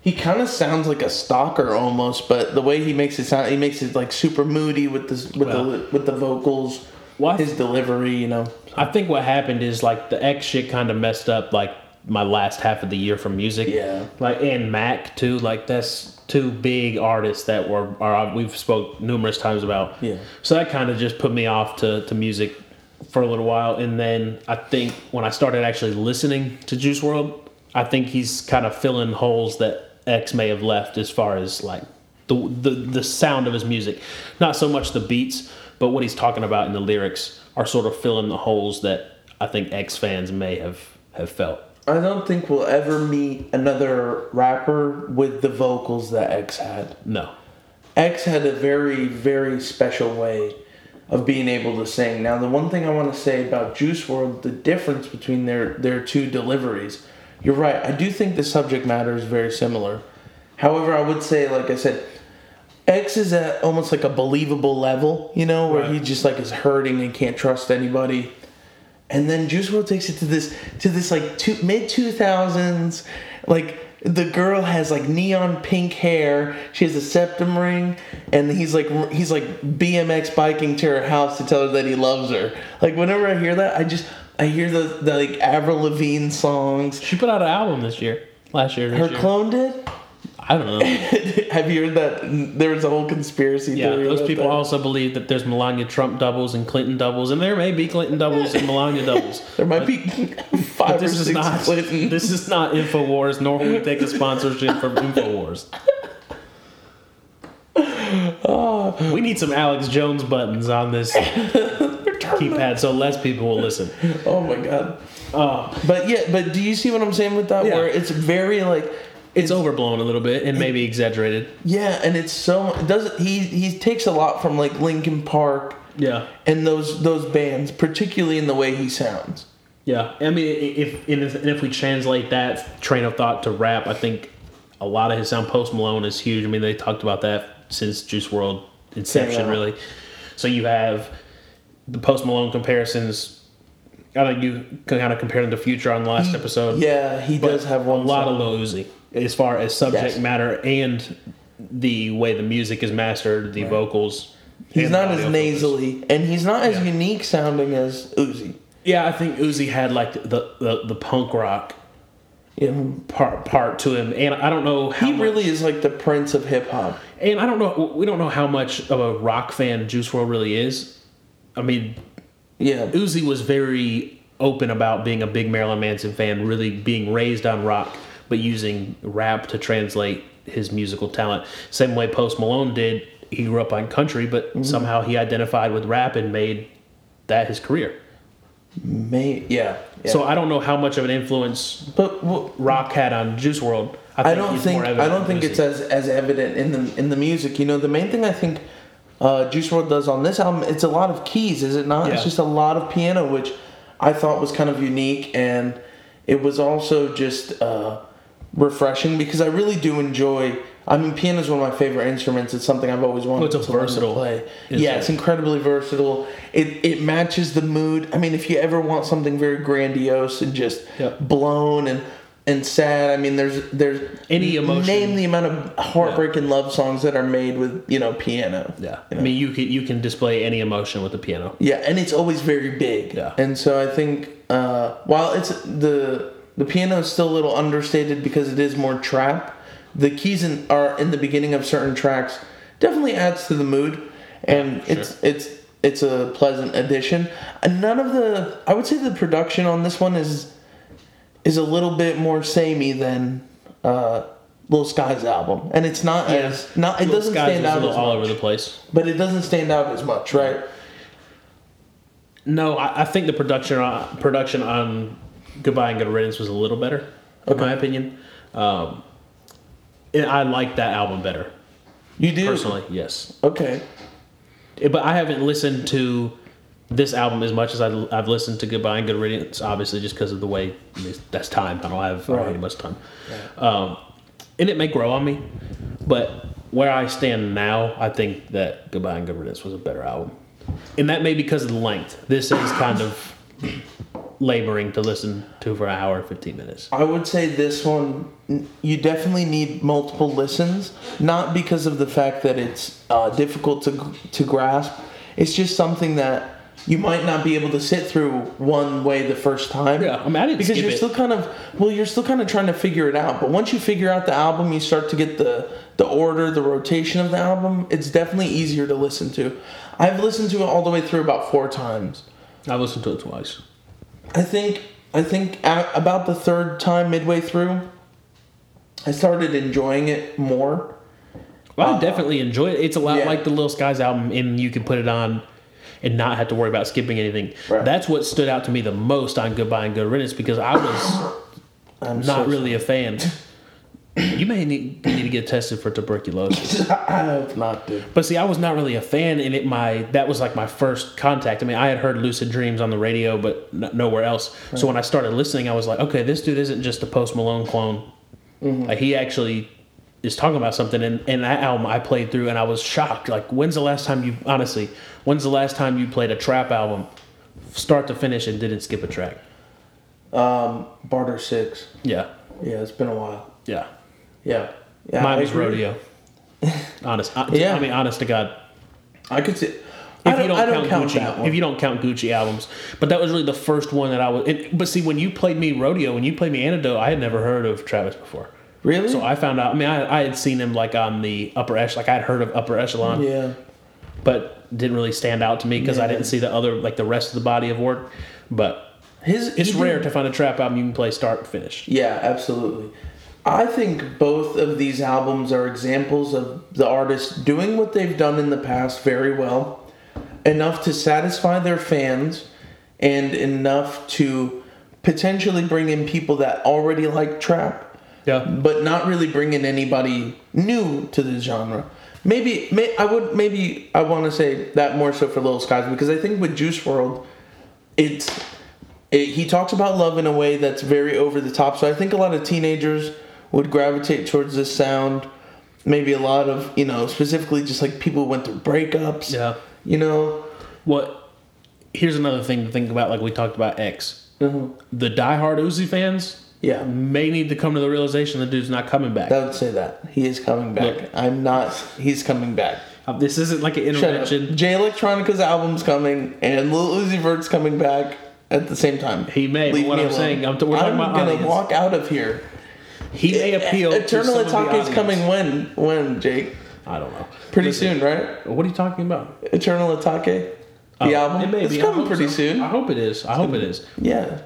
he kind of sounds like a stalker almost, but the way he makes it sound, he makes it like super moody with this with Well- the with the vocals, Well, his delivery. You know, I think what happened is like the X shit kind of messed up like my last half of the year from music. Yeah. Like and Mac too. Like that's two big artists that were are we've spoke numerous times about. Yeah. So that kind of just put me off to to music for a little while, and then I think when I started actually listening to Juice WRLD, I think he's kind of filling holes that X may have left as far as like the the the sound of his music, not so much the beats, but what he's talking about in the lyrics are sort of filling the holes that I think X fans may have have felt. I don't think we'll ever meet another rapper with the vocals that X had. No. X had a very, very special way of being able to sing. Now, the one thing I want to say about Juice WRLD, the difference between their, their two deliveries, you're right. I do think the subject matter is very similar. However, I would say, like I said, X is at almost like a believable level, you know, where Right. he just like is hurting and can't trust anybody. And then Juice WRLD takes it to this to this like two, mid two thousands, like the girl has like neon pink hair. She has a septum ring, and he's like he's like BMX biking to her house to tell her that he loves her. Like whenever I hear that, I just I hear the, the like Avril Lavigne songs. She put out an album this year. Last year. Her year. clone did. I don't know. Have you heard that? There was a whole conspiracy Yeah, theory. those people that. also believe that there's Melania Trump doubles and Clinton doubles, and there may be Clinton doubles and Melania doubles. There might be But five or this is six not Clintons. this is not Infowars, nor will we take a sponsorship from Infowars. Ah. we need some Alex Jones buttons on this keypad so less people will listen. Oh my god. Oh, But yeah, but do you see what I'm saying with that? Yeah. Where it's very like it's overblown a little bit and maybe exaggerated. yeah, and it's so it doesn't he he takes a lot from like Linkin Park Yeah. and those those bands, particularly in the way he sounds. Yeah, I mean, if and if, and if we translate that train of thought to rap, I think a lot of his sound. Post Malone is huge. I mean, they talked about that since Juice WRLD inception, Yeah. really. So you have the Post Malone comparisons. I think you kind of compare them to Future on the last episode. Yeah, he does have one a lot song. of Lil Uzi as far as subject Yes. matter and the way the music is mastered, the vocals. He's not as audio focus. nasally, and he's not as Yeah. unique sounding as Uzi. Yeah, I think Uzi had like the the, the punk rock Yeah. part part to him, and I don't know how He much- really is like the prince of hip hop. And I don't know, we don't know how much of a rock fan Juice WRLD really is. I mean, Yeah. Uzi was very open about being a big Marilyn Manson fan, really being raised on rock, but using rap to translate his musical talent. Same way Post Malone did. He grew up on country, but Mm-hmm. somehow he identified with rap and made that his career. May yeah. yeah. So I don't know how much of an influence but w- rock had on Juice WRLD. I don't think more I don't think it's as as evident in the in the music. You know, the main thing I think uh, Juice WRLD does on this album, it's a lot of keys, is it not? Yeah. It's just a lot of piano, which I thought was kind of unique, and it was also just uh, refreshing because I really do enjoy. I mean, piano is one of my favorite instruments. It's something I've always wanted Well, it's a to versatile play. Yeah, it's incredibly versatile. It it matches the mood. I mean, if you ever want something very grandiose and just Yep. blown and and sad. I mean, there's there's Any emotion. Name the amount of heartbreak and love songs that are made with you know piano. Yeah, You I mean, you can you can display any emotion with the piano. Yeah, and it's always very big. Yeah. And so I think uh, while it's the the piano is still a little understated because it is more trap, the keys in, are in the beginning of certain tracks definitely adds to the mood, and sure. it's it's it's a pleasant addition. And none of the I would say the production on this one is is a little bit more samey than uh, Lil Skies' album, and it's not as not it Little doesn't stand out little as all much, over the place. but it doesn't stand out as much, right? No, I, I think the production on, production on Goodbye and Good Riddance was a little better, in Okay. my opinion. Um, and I like that album better You do personally. Yes, Okay. Eh, but I haven't listened to this album as much as I, I've listened to Goodbye and Good Riddance. Obviously, just because of the way I mean, that's time. I don't have have Right. much time, um, and it may grow on me. But where I stand now, I think that Goodbye and Good Riddance was a better album, and that may be because of the length. This is kind of laboring to listen to for an hour and fifteen minutes. I would say this one, you definitely need multiple listens, not because of the fact that it's uh, difficult to to grasp. It's just something that you might not be able to sit through one way the first time. Yeah, I mean, I didn't because you're it. still kind of well, you're still kind of trying to figure it out. But once you figure out the album, you start to get the the order, the rotation of the album. It's definitely easier to listen to. I've listened to it all the way through about four times. I've listened to it twice. I think I think a about the third time midway through, I started enjoying it more. Well, I definitely enjoy it. It's a lot Uh, yeah. like the Lil Skies album, and you can put it on and not have to worry about skipping anything. Right. That's what stood out to me the most on Goodbye and Good Riddance because I was I'm not so really a fan. You may need, need to get tested for tuberculosis. I hope not, dude. But see, I was not really a fan, and it my that was like my first contact. I mean, I had heard Lucid Dreams on the radio, but n- nowhere else. So when I started listening, I was like, okay, this dude isn't just a Post Malone clone. Like he actually is talking about something. And, and that album I played through, and I was shocked. Like, when's the last time you honestly? When's the last time you played a trap album, start to finish, and didn't skip a track? Um, Barter Six. Yeah, Yeah, it's been a while. yeah. Yeah, yeah. Mine I was agree. rodeo. honest, I, Yeah. I mean, honest to God. I could see. if I don't, you don't, I don't count, count, Gucci, if you don't count Gucci albums, but that was really the first one that I was. And, but see, when you played me Rodeo, when you played me Antidote, I had never heard of Travis before. really? So I found out. I mean, I, I had seen him like on the upper echelon, like I had heard of upper echelon, yeah. but didn't really stand out to me because I didn't see the other like the rest of the body of work. But His it's rare did- to find a trap album you can play start to finish. Yeah, absolutely. I think both of these albums are examples of the artists doing what they've done in the past very well, enough to satisfy their fans, and enough to potentially bring in people that already like trap, Yeah, but not really bring in anybody new to the genre. Maybe, may, I would maybe I want to say that more so for Lil Skies because I think with Juice WRLD, it's it, he talks about love in a way that's very over the top. So I think a lot of teenagers would gravitate towards this sound. Maybe a lot of you know specifically just like people who went through breakups. yeah. You know. What? Here's another thing to think about. Like we talked about X, Mhm. the diehard Uzi fans Yeah. may need to come to the realization the dude's not coming back. I would say that he is coming back. Look. I'm not. He's coming back. Uh, This isn't like an intervention. Jay Electronica's album's coming, and Lil Uzi Vert's coming back at the same time. He may, Leave what I'm alone. saying, I'm t- I'm gonna audience. walk out of here. He may appeal. to Eternal some of the Attack is coming when? When, Jake? I don't know. Pretty Listen, soon, right? What are you talking about? Eternal Atake? The Oh, album? It may it's be. Coming pretty so. soon. I hope it is. I hope it is. Yeah.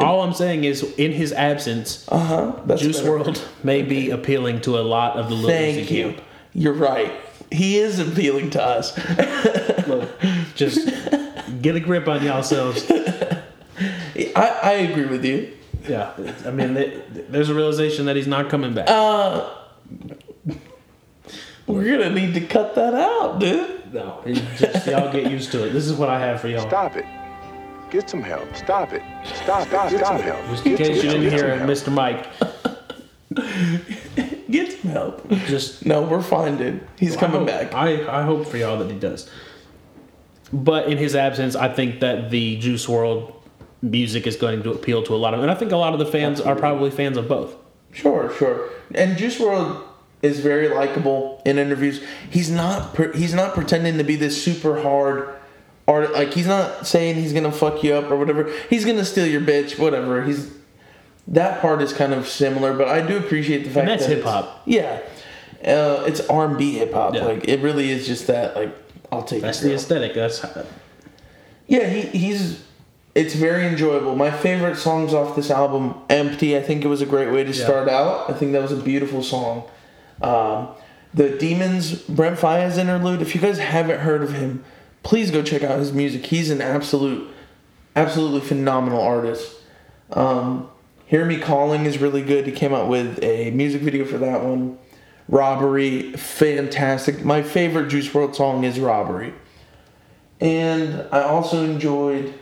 All I'm saying is, in his absence, Uh huh. That's Juice better. World may be appealing to a lot of the Uzi Thank you. camp. You're right. He is appealing to us. Look, just get a grip on y'all yourselves. I, I agree with you. Yeah, I mean, th- there's a realization that he's not coming back. Uh, we're gonna need to cut that out, dude. no, just y'all get used to it. This is what I have for y'all. Stop it. Get some help. Stop it. Stop, Stop it. Get some help. Just in case you didn't hear it, Mr. Mike, Get some help. just No, we're fine, dude. He's coming I hope- back. I, I hope for y'all that he does. But in his absence, I think that the Juice WRLD music is going to appeal to a lot of, and I think a lot of the fans are probably fans of both. Sure, sure. And Juice WRLD is very likable in interviews. He's not he's not pretending to be this super hard art. Like he's not saying he's gonna fuck you up or whatever. He's gonna steal your bitch, whatever. He's that part is kind of similar, but I do appreciate the fact that's that it's- hip-hop. Yeah, uh, it's R and B hip hop. Yeah. Like it really is just that. Like I'll take That's the aesthetic. That's Yeah, he, he's. It's very enjoyable. My favorite songs off this album, "Empty." I think it was a great way to Yeah. start out. I think that was a beautiful song. Um, the Demons, Brent Faiyaz interlude. If you guys haven't heard of him, please go check out his music. He's an absolute, absolutely phenomenal artist. Um, Hear Me Calling is really good. He came out with a music video for that one. Robbery, fantastic. My favorite Juice WRLD song is Robbery. And I also enjoyed.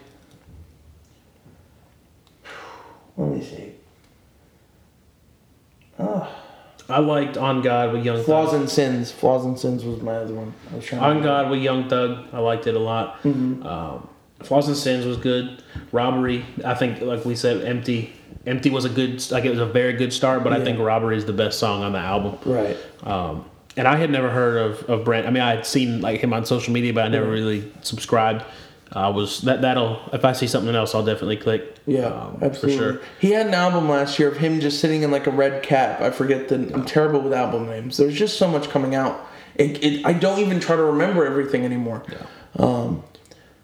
Let me see. I liked On God with Young Flaws Thug. and Sins. Flaws and Sins was my other one. I was trying. On God with Young Thug. I liked it a lot. Mm-hmm. Um, Flaws and Sins was good. Robbery. I think, like we said, Empty. Empty was a good, like it was a very good start, but I think Robbery is the best song on the album. Right. Um, and I had never heard of, of Brent. I mean, I had seen like him on social media, but I never really subscribed. I was that that'll if I see something else, I'll definitely click. Yeah, um, absolutely. for sure. He had an album last year of him just sitting in like a red cap. I forget the. I'm terrible with album names. There's just so much coming out. It, it, I don't even try to remember everything anymore. Yeah. Um,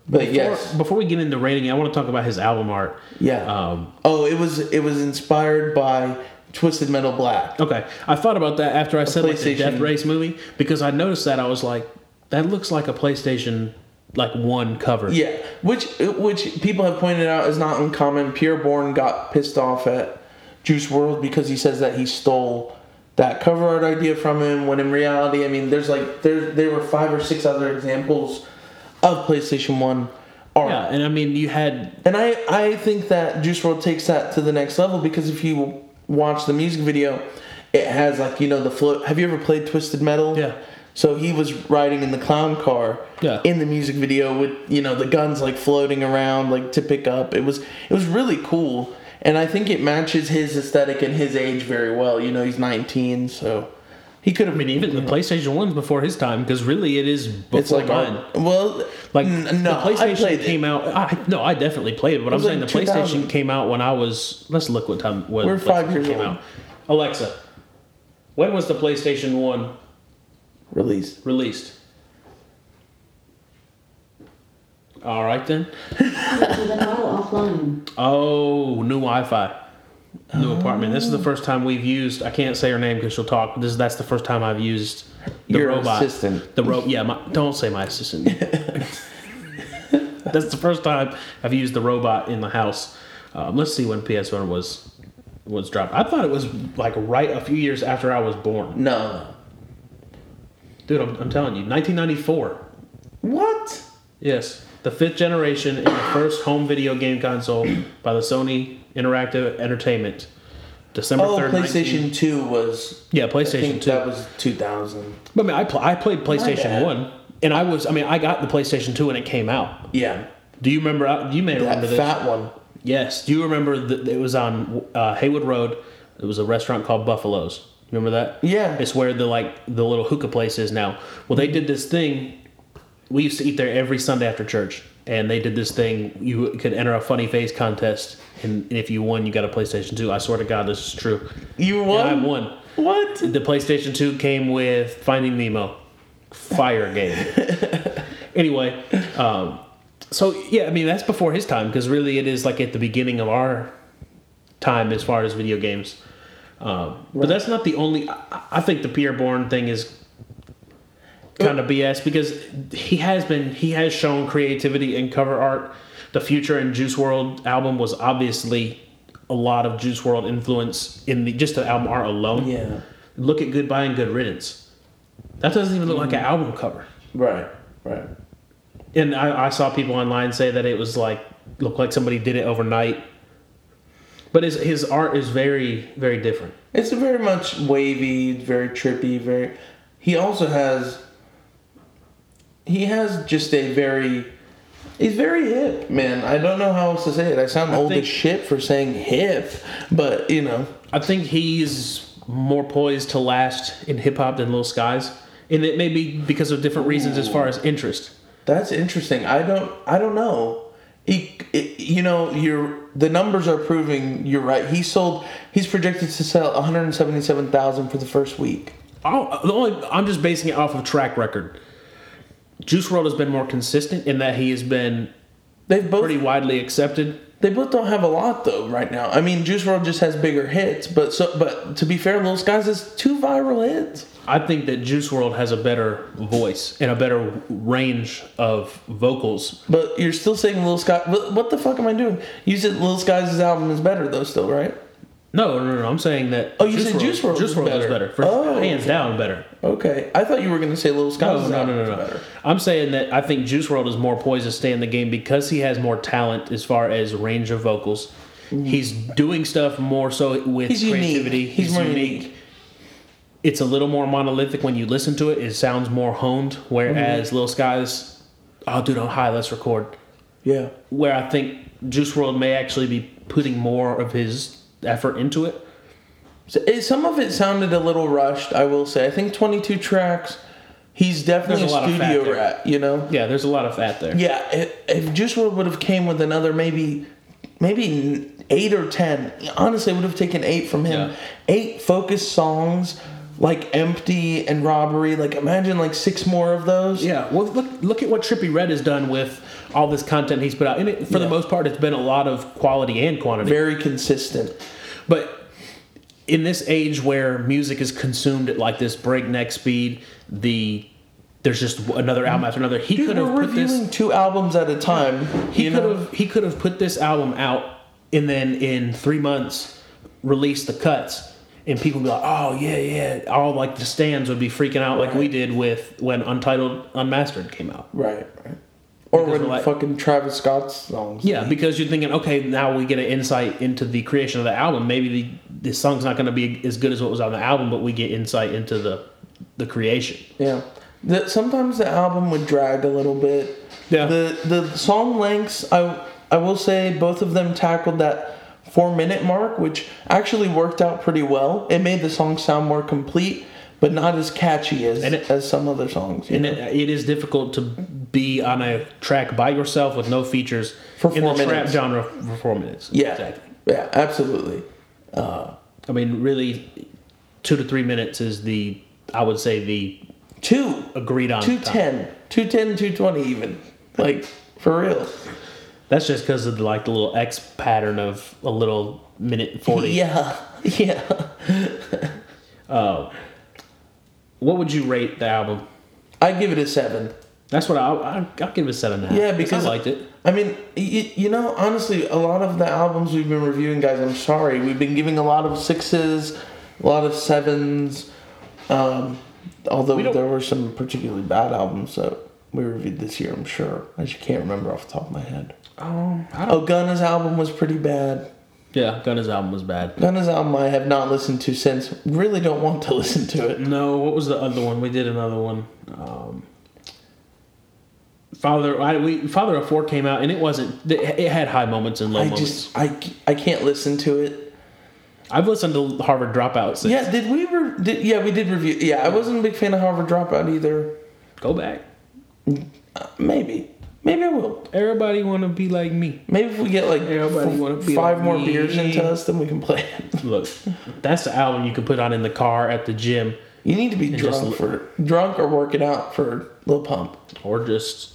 but Before, yes, before we get into rating, I want to talk about his album art. yeah. Um, oh, it was it was inspired by Twisted Metal Black. okay, I thought about that after I said like the Death Race movie because I noticed that I was like, that looks like a PlayStation like one cover. Yeah, which which people have pointed out is not uncommon. Pierre Bourne got pissed off at Juice WRLD because he says that he stole that cover art idea from him. When in reality, I mean, there's like there there were five or six other examples of PlayStation One art. Yeah, and I mean you had And I, I think that Juice WRLD takes that to the next level because if you watch the music video, it has like you know the float. Have you ever played Twisted Metal? Yeah. So he was riding in the clown car. Yeah. In the music video with you know the guns like floating around like to pick up. It was it was really cool, and I think it matches his aesthetic and his age very well. You know he's 19, so he could have. I mean even the PlayStation one's before his time because really it is before It's like mine. well, Like n- no, the I PlayStation played it. came out. I, no, I definitely played it, but I'm saying like the PlayStation came out when I was. Let's look what time. When We're five years came old. out. Alexa, when was the PlayStation One released. released? All right then. to the dial offline. Oh, new Wi-Fi, new apartment. This is the first time we've used. I can't say her name because she'll talk. This that's the first time I've used the Your robot. assistant. The ro- Yeah, my, don't say my assistant. that's the first time I've used the robot in the house. Um, let's see when PS1 was was dropped. I thought it was like right a few years after I was born. No. Dude, I'm, I'm telling you, 1994. What? Yes, the fifth generation and the first home video game console by the Sony Interactive Entertainment. December Oh, 3rd, PlayStation 19 2 was. Yeah, I PlayStation think 2. that was 2000. But I mean, I, pl- I played PlayStation 1, and I was, I mean, I got the PlayStation 2 when it came out. Yeah. Do you remember? uh, You may remember That this. fat one. Yes. Do you remember that it was on uh, Haywood Road? It was a restaurant called Buffalo's. Remember that? Yeah. It's where the like the little hookah place is now. Well, they did this thing. We used to eat there every Sunday after church, and they did this thing. You could enter a funny face contest, and, and if you won, you got a PlayStation Two. I swear to God, this is true. You And won? I won. What? The PlayStation 2 came with Finding Nemo. Fire game. anyway, um, so yeah, I mean, that's before his time because really it is like at the beginning of our time as far as video games. Um, But that's not the only. I, I think the Pierre Bourne thing is kind of BS because he has been he has shown creativity in cover art. The Future and Juice WRLD album was obviously a lot of Juice WRLD influence in the just the album art alone. Yeah. Look at Goodbye and Good Riddance. That doesn't even look like an album cover. Right. Right. And I, I saw people online say that it was like looked like somebody did it overnight. But his his art is very very different. It's very much wavy, very trippy, very. He also has. He has just a very He's very hip, man. I don't know how else to say it. I sound old think- as shit for saying hip, but you know, I think he's more poised to last in hip hop than Lil Skies, and it may be because of different reasons as far as interest. that's interesting. I don't, I don't know. He, it, you know, you're the numbers are proving you're right. He sold. He's projected to sell 177,000 for the first week. Oh, the only I'm just basing it off of track record. Juice WRLD has been more consistent in that he has been They've both pretty widely accepted. They both don't have a lot though right now. I mean, Juice WRLD just has bigger hits, but so but to be fair, Lil Skies has two viral hits. I think that Juice WRLD has a better voice and a better range of vocals. But you're still saying Lil Skies. What, the fuck am I doing? You said Lil Skies' album is better though, still right? No, no, no. I'm saying that. Oh, you said Juice WRLD Juice is WRLD is better. better. For, Oh, hands okay. down, better. Okay, I thought you were gonna say Lil Skies' No, no, no, no, no. better. I'm saying that I think Juice WRLD is more poised to stay in the game because he has more talent as far as range of vocals. Mm. He's doing stuff more so with He's unique. creativity. He's more unique. It's a little more monolithic when you listen to it. It sounds more honed. Whereas mm-hmm. Lil Skies, oh dude, I'm high. Let's record. Yeah, Where I think Juice WRLD may actually be putting more of his effort into it. so, it, some of it sounded a little rushed. I will say. I think 22 tracks. He's definitely There's a a, lot of fat studio rat. You know. Yeah, there's a lot of fat there. Yeah, if, if Juice WRLD would have came with another maybe, maybe eight or ten, honestly, would have taken eight from him. Yeah. Eight focused songs like "Empty" and "Robbery." Like imagine like six more of those. Yeah, well, look look at what Trippie Redd has done with all this content he's put out. And it, for Yeah. the most part, it's been a lot of quality and quantity. very consistent. But in this age where music is consumed at like this breakneck speed, the there's just another album after another. He could have put this. two albums at a time. He could have he could have put this album out and then in three months released the cuts. And people be like, "Oh yeah, yeah!" All like the stands would be freaking out like we did with when Untitled Unmastered came out. right, right. Or Because when like- fucking Travis Scott's songs. Yeah, because you're thinking, okay, now we get an insight into the creation of the album. Maybe the the song's not going to be as good as what was on the album, but we get insight into the the creation. Yeah. That sometimes the album would drag a little bit. Yeah. The the song lengths, I I will say both of them tackled that four minute mark, which actually worked out pretty well. It made the song sound more complete, but not as catchy as it- as some other songs. And it, it is difficult to be on a track by yourself with no features For in four the trap minutes. genre for four minutes. yeah. exactly. Yeah, absolutely. Uh, I mean, really, two to three minutes is the I would say the Two. agreed on. time. 210. 210, 220 even. Like, for real. That's just because of the, like the little X pattern of a little minute forty. Yeah. Yeah. Oh. What would you rate the album? I give it a seven. That's what I, I I'll give it a seven and a half. Yeah, because I liked it. I mean, you, you know, honestly, a lot of the albums we've been reviewing, guys, I'm sorry, we've been giving a lot of sixes, a lot of sevens. Um, although We there were some particularly bad albums that we reviewed this year, I'm sure. I just can't remember off the top of my head. Um, Oh, Gunna's album was pretty bad. Yeah, Gunna's album was bad. Gunna's album I have not listened to since. Really don't want to listen to it. No, what was the other one? We did another one. Um, Father, I, we Father of Four came out, and it wasn't. It had high moments and low I moments. just, I, I can't listen to it. I've listened to Harvard Dropout. Since. Yeah, did we? Re- did, yeah, we did review. Yeah, I wasn't a big fan of Harvard Dropout either. Go back. Maybe. Maybe I will. Everybody want to be like me. Maybe if we get like Everybody f- wanna be five like more me. beers into us, then we can play it. Look, that's the album you can put on in the car at the gym, You need to be just drunk for drunk or working out for Lil Pump. or just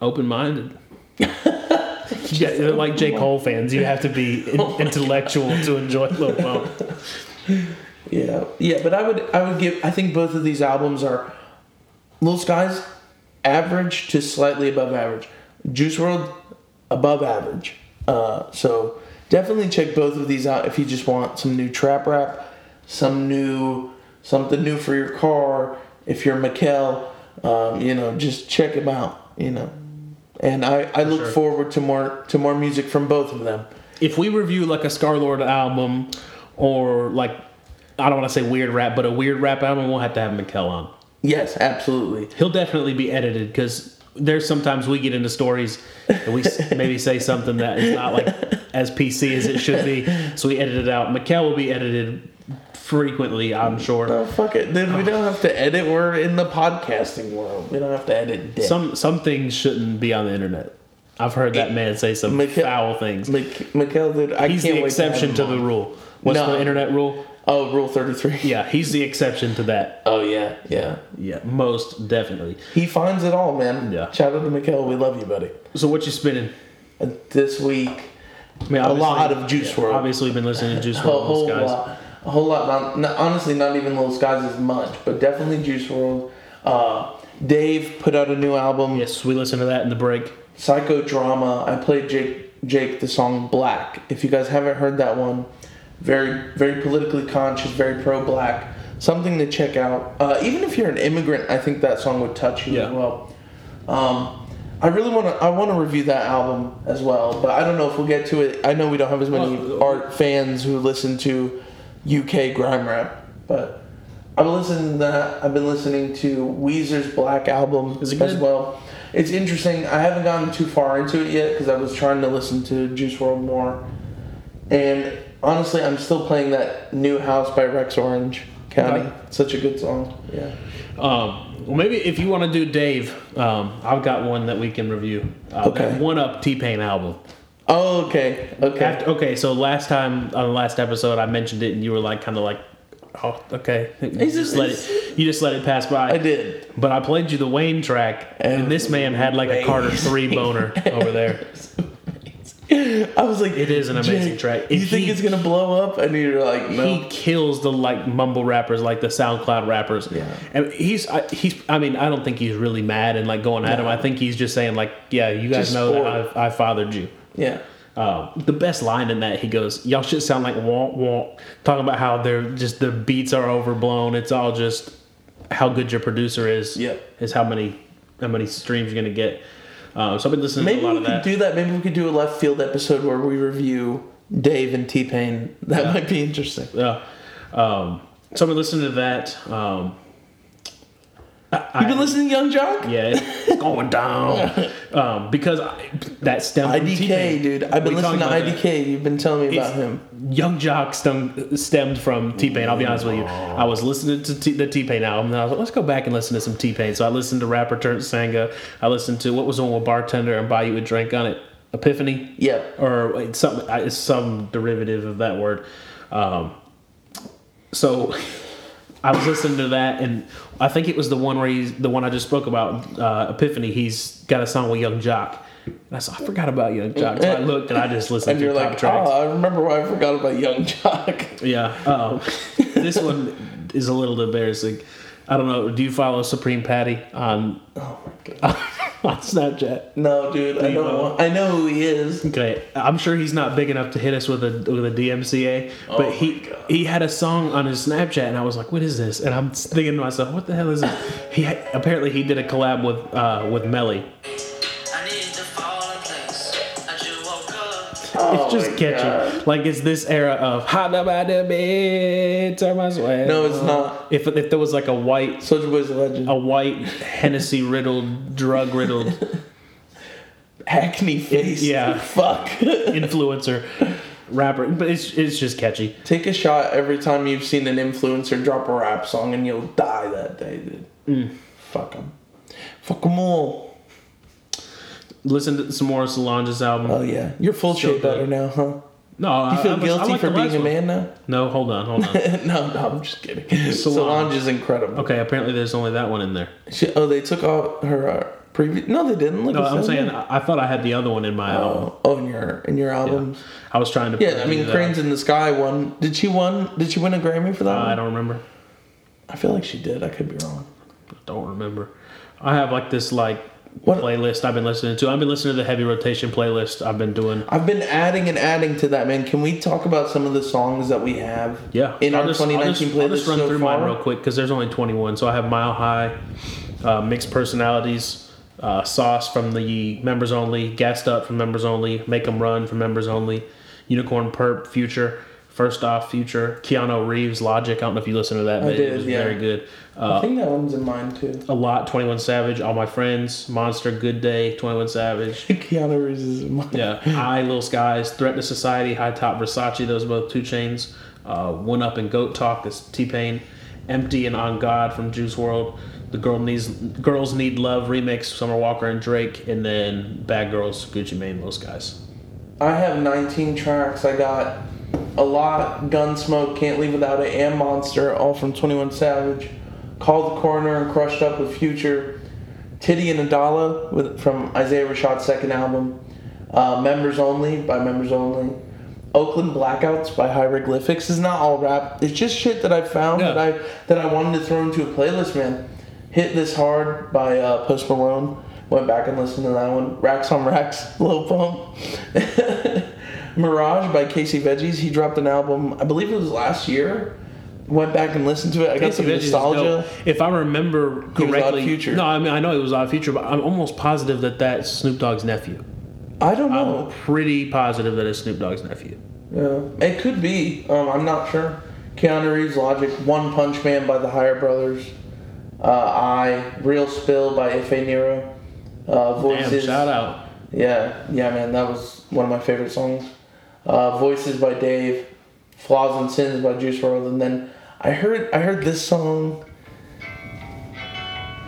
open minded. yeah, like J Cole fans, you have to be in- intellectual to enjoy Lil Pump. Yeah, yeah, but I would I would give I think both of these albums are Lil Skies average to slightly above average. Juice WRLD above average. Uh, so definitely check both of these out if you just want some new trap rap, some new something new for your car. If you're Mikkel, um, you know, just check them out. You know, and I, I look sure. forward to more to more music from both of them. if we review like a Scarlxrd album or like I don't want to say weird rap, but a weird rap album, we'll have to have Mikkel on. Yes, absolutely. He'll definitely be edited because there's sometimes we get into stories and we maybe say something that is not like as PC as it should be, so we edit it out. Mikkel will be edited frequently, I'm sure. Oh fuck it, dude. We don't have to edit. We're in the podcasting world. We don't have to edit. Dick. Some some things shouldn't be on the internet. I've heard that man say some Mikkel- foul things. Mik- Mikhail, dude, I He's the exception have to the rule. What's No. the internet rule? Oh, Rule Thirty Three. Yeah, he's the exception to that. Oh yeah, yeah. Yeah, most definitely. He finds it all, man. Yeah. Shout out to Mikhail. We love you, buddy. So what you spinning? And this week, I mean, a lot of Juice WRLD. Obviously, been listening to Juice a WRLD, whole guys. lot, a whole lot. Not, not, honestly, not even Lil Skies as much, but definitely Juice WRLD. Uh, Dave put out a new album. Yes, we listened to that in the break. Psychodrama. I played Jake Jake the song Black. If you guys haven't heard that one, very very politically conscious, very pro black. Something to check out. Uh, even if you're an immigrant, I think that song would touch you Yeah. as well. Um, I really want to. I want to review that album as well, but I don't know if we'll get to it. I know we don't have as many Well, art fans who listen to UK grime rap, but I've been listening to that. I've been listening to Weezer's Black album as good? well. It's interesting. I haven't gotten too far into it yet because I was trying to listen to Juice WRLD more, and honestly, I'm still playing that new house by Rex Orange County. Okay. Such a good song. Yeah. Um, well, maybe if you want to do Dave, um, I've got one that we can review. Uh, Okay. One Up T Pain album. Oh, okay. Okay. After, okay, so last time on the last episode, I mentioned it, and you were like, kind of like, "Oh, okay." You just let it. You just let it pass by. I did. But I played you the Wayne track, and this man had like a Carter Three boner over there. I was like, It is an amazing track. You think he- it's gonna blow up? And you're like, no. He kills the like mumble rappers, like the SoundCloud rappers. Yeah. and he's I, he's. I mean, I don't think he's really mad and like going at him. I think he's just saying like, yeah, you guys Just know that I, I fathered you. yeah. Uh, the best line in that he goes, "Y'all should sound like womp womp." Talking about how they're just the beats are overblown. It's all just how good your producer is. Yep. is how many how many streams you're gonna get. Uh, so I've been listening Maybe to a lot we of could that. do that. Maybe we could do a left field episode where we review Dave and T Pain. That Yeah. might be interesting. Yeah. Um, so I've been listening to that. Um, I- You've been listening to Yung Joc? Yeah, it's going down. um, because I, that stemmed from IDK, T-Pain. dude. I've been listening to about that. IDK. You've been telling me about It's- him. Yung Joc stem, stemmed from T Pain. I'll be honest with you. I was listening to T, the T Pain album, and I was like, let's go back and listen to some T Pain. So I listened to Rappa Ternt Sanga. I listened to what was on with Bartender and Buy You a Drink on it. Epiphany. Yeah. Or it's some some derivative of that word. Um, so I was listening to that, and I think it was the one where he's the one I just spoke about, uh, Epiphany. He's got a song with Yung Joc. And I said, I forgot about Yung Joc. So I looked and I just listened And to you're like, tracks. oh, I remember why I forgot about Yung Joc. Yeah. Um, this one is a little embarrassing. I don't know. Do you follow Supreme Patty on Oh my god. on Snapchat? No, dude. I don't. know? I know who he is. Okay, I'm sure he's not big enough to hit us with a with a DMCA, but Oh he God. he had a song on his Snapchat, and I was like, "What is this?" And I'm thinking to myself, "What the hell is this?" He apparently he did a collab with uh, with Melly. Oh It's just catchy. God. Like it's this era of hot about the bed, turn my sweat. No, it's not. If if there was like a white Soldier Boy's a legend. a white Hennessy riddled, drug riddled acne face. yeah. Fuck. influencer rapper, but it's it's just catchy. Take a shot every time you've seen an influencer drop a rap song, and you'll die that day, dude. Mm. Fuck them. Fuck them all. Listen to some more of Solange's album. Oh yeah, you're full Still shape better now, huh? no, You feel I I guilty like for being a man now? No, hold on, hold on. no, no, I'm just kidding. Solange is incredible. Okay, apparently there's only that one in there. She, oh, they took off her uh, previous. No, they didn't. Look No, I'm saying I, I thought I had the other one in my album. Oh, oh, in your in your albums. I was trying to. Yeah, I mean. Cranes in the Sky won. Did she won? Did she win a Grammy for that? Uh, one? I don't remember. I feel like she did. I could be wrong. I Don't remember. I have like this like What- playlist I've been listening to. I've been listening to the heavy rotation playlist. I've been doing. I've been adding and adding to that, man. Can we talk about some of the songs that we have? Yeah, In I'll our just- I'll 2019 just, I'll playlist just run so through far? mine real quick because there's only 21. So I have Mile High, uh, Mixed Personalities, uh, Sauce from the members only, Gassed Up from members only, Make 'em Run from members only, Unicorn Perp, Future, First off, Future, Keanu Reeves, Logic. I don't know if you listened to that, I but did, it was yeah. very good. I Uh, think that one's in mine too. a lot, Twenty One Savage, All My Friends, Monster, Good Day, Twenty One Savage. Keanu Reeves is in mine. Yeah, I, Lil Skies, Threat to Society, High Top, Versace. Those are both 2 Chainz. Uh, One Up and Goat Talk. That's T Pain. Empty and On God from Juice WRLD. The Girl Needs Girls Need Love remix. Summer Walker and Drake, and then Bad Girls, Gucci Mane, Lil Skies. I have 19 tracks. I got a lot, Gunsmoke, Can't Leave Without It, and Monster, all from 21 Savage. Call the Coroner and Crushed Up with Future. Titty and Adala with, from Isaiah Rashad's second album. Uh, Members Only by Members Only. Oakland Blackouts by Hieroglyphics is not all rap. It's just shit that I found Yeah. that I that I wanted to throw into a playlist, man. Hit This Hard by uh, Post Malone. Went back and listened to that one. Racks on Racks, Lil Pump. Mirage by Casey Veggies. He dropped an album, I believe it was last year. Went back and listened to it. I got some Veggies nostalgia. If I remember correctly, Future. no, I mean I know it was Odd Future, but I'm almost positive that that's Snoop Dogg's nephew. I don't I'm know. pretty positive that it's Snoop Dogg's nephew. Yeah, it could be. Um, I'm not sure. Keanu Reeves, Logic, One Punch Man by the Higher Brothers, uh, I, Real Spill by Ife Nero, uh, Damn, Voices. shout out. Yeah, yeah, man, that was one of my favorite songs. Uh, Voices by Dave, Flaws and Sins by Juice WRLD, and then I heard I heard this song.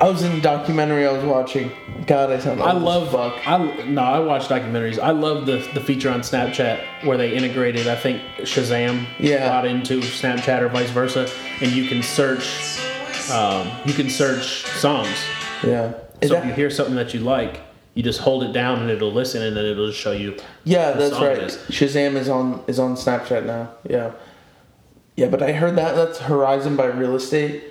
I was in a documentary I was watching. God, I sound I love. fuck. I no, I watch documentaries. I love the the feature on Snapchat where they integrated. I think Shazam Yeah. got into Snapchat or vice versa, and you can search. Um, you can search songs. Yeah. Is So that- if you hear something that you like, you just hold it down and it'll listen, and then it'll just show you. Yeah, that's right. is. Shazam is on is on Snapchat now. Yeah, yeah. But I heard that that's Horizon by Real Estate.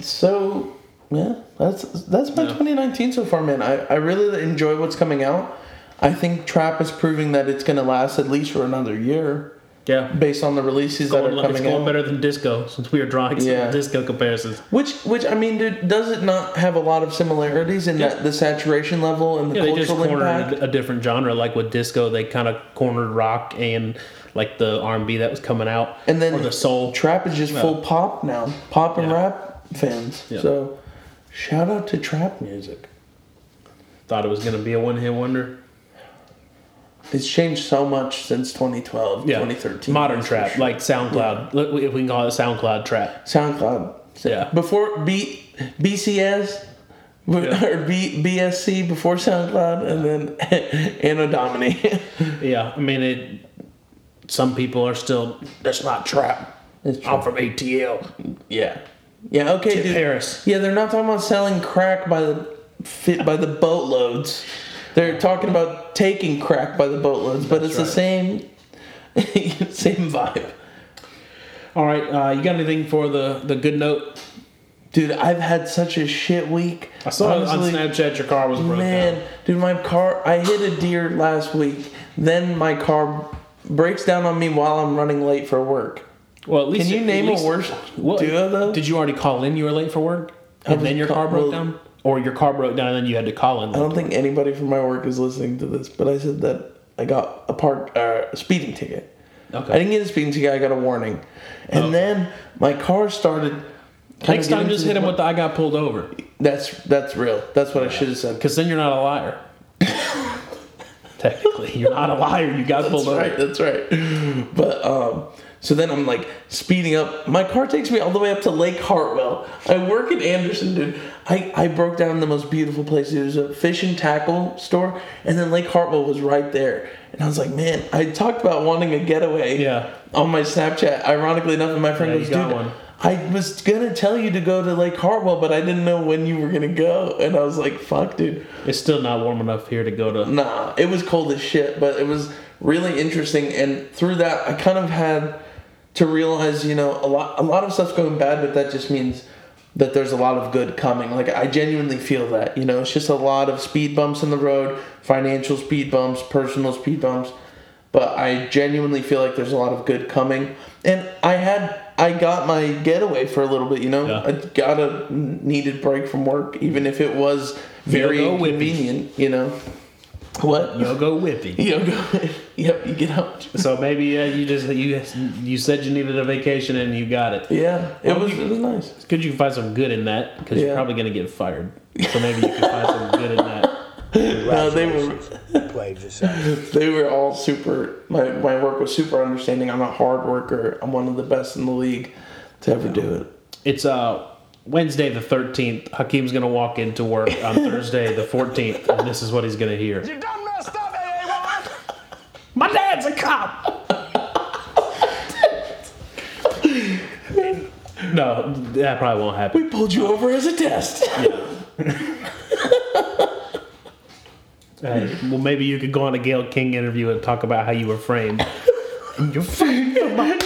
So yeah, that's that's my Yeah. 2019 so far, man. I I really enjoy what's coming out. I think trap is proving that it's gonna last at least for another year, Yeah. based on the releases that Going, are it's coming going out. better than disco since we are drawing some Yeah. disco comparisons. Which which I mean, dude, does it not have a lot of similarities in Yeah. that the saturation level and the Yeah, they just cultural cornered impact? a, different genre. Like with disco, they kind of cornered rock and like the R and B that was coming out, And then or the soul. Trap is just Yeah. full pop now. Pop and Yeah. rap fans. So shout out to trap music. Thought it was going to be a one hit wonder. It's changed so much since 2012, Yeah, 2013. modern trap, sure. like SoundCloud. Look, If we can call it SoundCloud trap. SoundCloud. Yeah. Before B BCS Yeah. or B, BSC before SoundCloud and then Anno Domini. Yeah, I mean it. Some people are still. That's not trap. I'm from ATL. yeah. Yeah, okay, Tip dude. Harris. Yeah, they're not talking about selling crack by the fit by the boatloads. They're talking about taking crack by the boatloads, but it's That's the same same vibe. All right, uh, you got anything for the the good note? Dude, I've had such a shit week. I saw Honestly, on Snapchat your car was broken. Man, dude, my car I hit a deer last week. Then my car breaks down on me while I'm running late for work. Well, at least Can you name least- a worse What- duo though? Did you already call in? You were late for work, and then your car broke well- down, or your car broke down and then you had to call in. I don't think anybody from my work is listening to this, but I said that I got a park uh, a speeding ticket. Okay. I didn't get a speeding ticket. I got a warning, and Oh. then my car started. Next time, just hit him with the "I got pulled over," That's that's real. That's what I should have said. because then you're not a liar. Technically, you're not a liar. You got That's pulled over. right. That's right. But um, so then I'm like speeding up. My car takes me all the way up to Lake Hartwell. I work in Anderson, dude. I, I broke down in the most beautiful place. It was a fish and tackle store, and then Lake Hartwell was right there. And I was like, man, I talked about wanting a getaway. Yeah. On my Snapchat, ironically enough, and my friend Yeah, goes, dude. one. I was gonna tell you to go to Lake Hartwell, but I didn't know when you were gonna go, and I was like, "Fuck, dude." It's still not warm enough here to go to. Nah, it was cold as shit, but it was really interesting. And through that, I kind of had to realize, you know, a lot, a lot of stuff's going bad, but that just means that there's a lot of good coming. Like I genuinely feel that. You know, it's just a lot of speed bumps in the road, financial speed bumps, personal speed bumps. But I genuinely feel like there's a lot of good coming. And I had, I got my getaway for a little bit. You know, Yeah. I got a needed break from work, even if it was very inconvenient. You know. What? You'll go whippy. You go. yep, you get out. So maybe uh, you just you you said you needed a vacation and you got it. Yeah, it was. you- It was nice. It's good you can find some good in that because you're probably gonna get fired. So maybe you can find some good in that. No, they were. Played yourself. They were all super. My my work was super understanding. I'm a hard worker. I'm one of the best in the league to ever do it. It's uh Wednesday the 13th. Hakeem's gonna walk into work on Thursday the 14th, and this is what he's gonna hear. You done messed up, AA1! My dad's a cop. no, that probably won't happen. We pulled you over as a test. Hey, well, maybe you could go on a Gayle King interview and talk about how you were framed. And you're fighting for my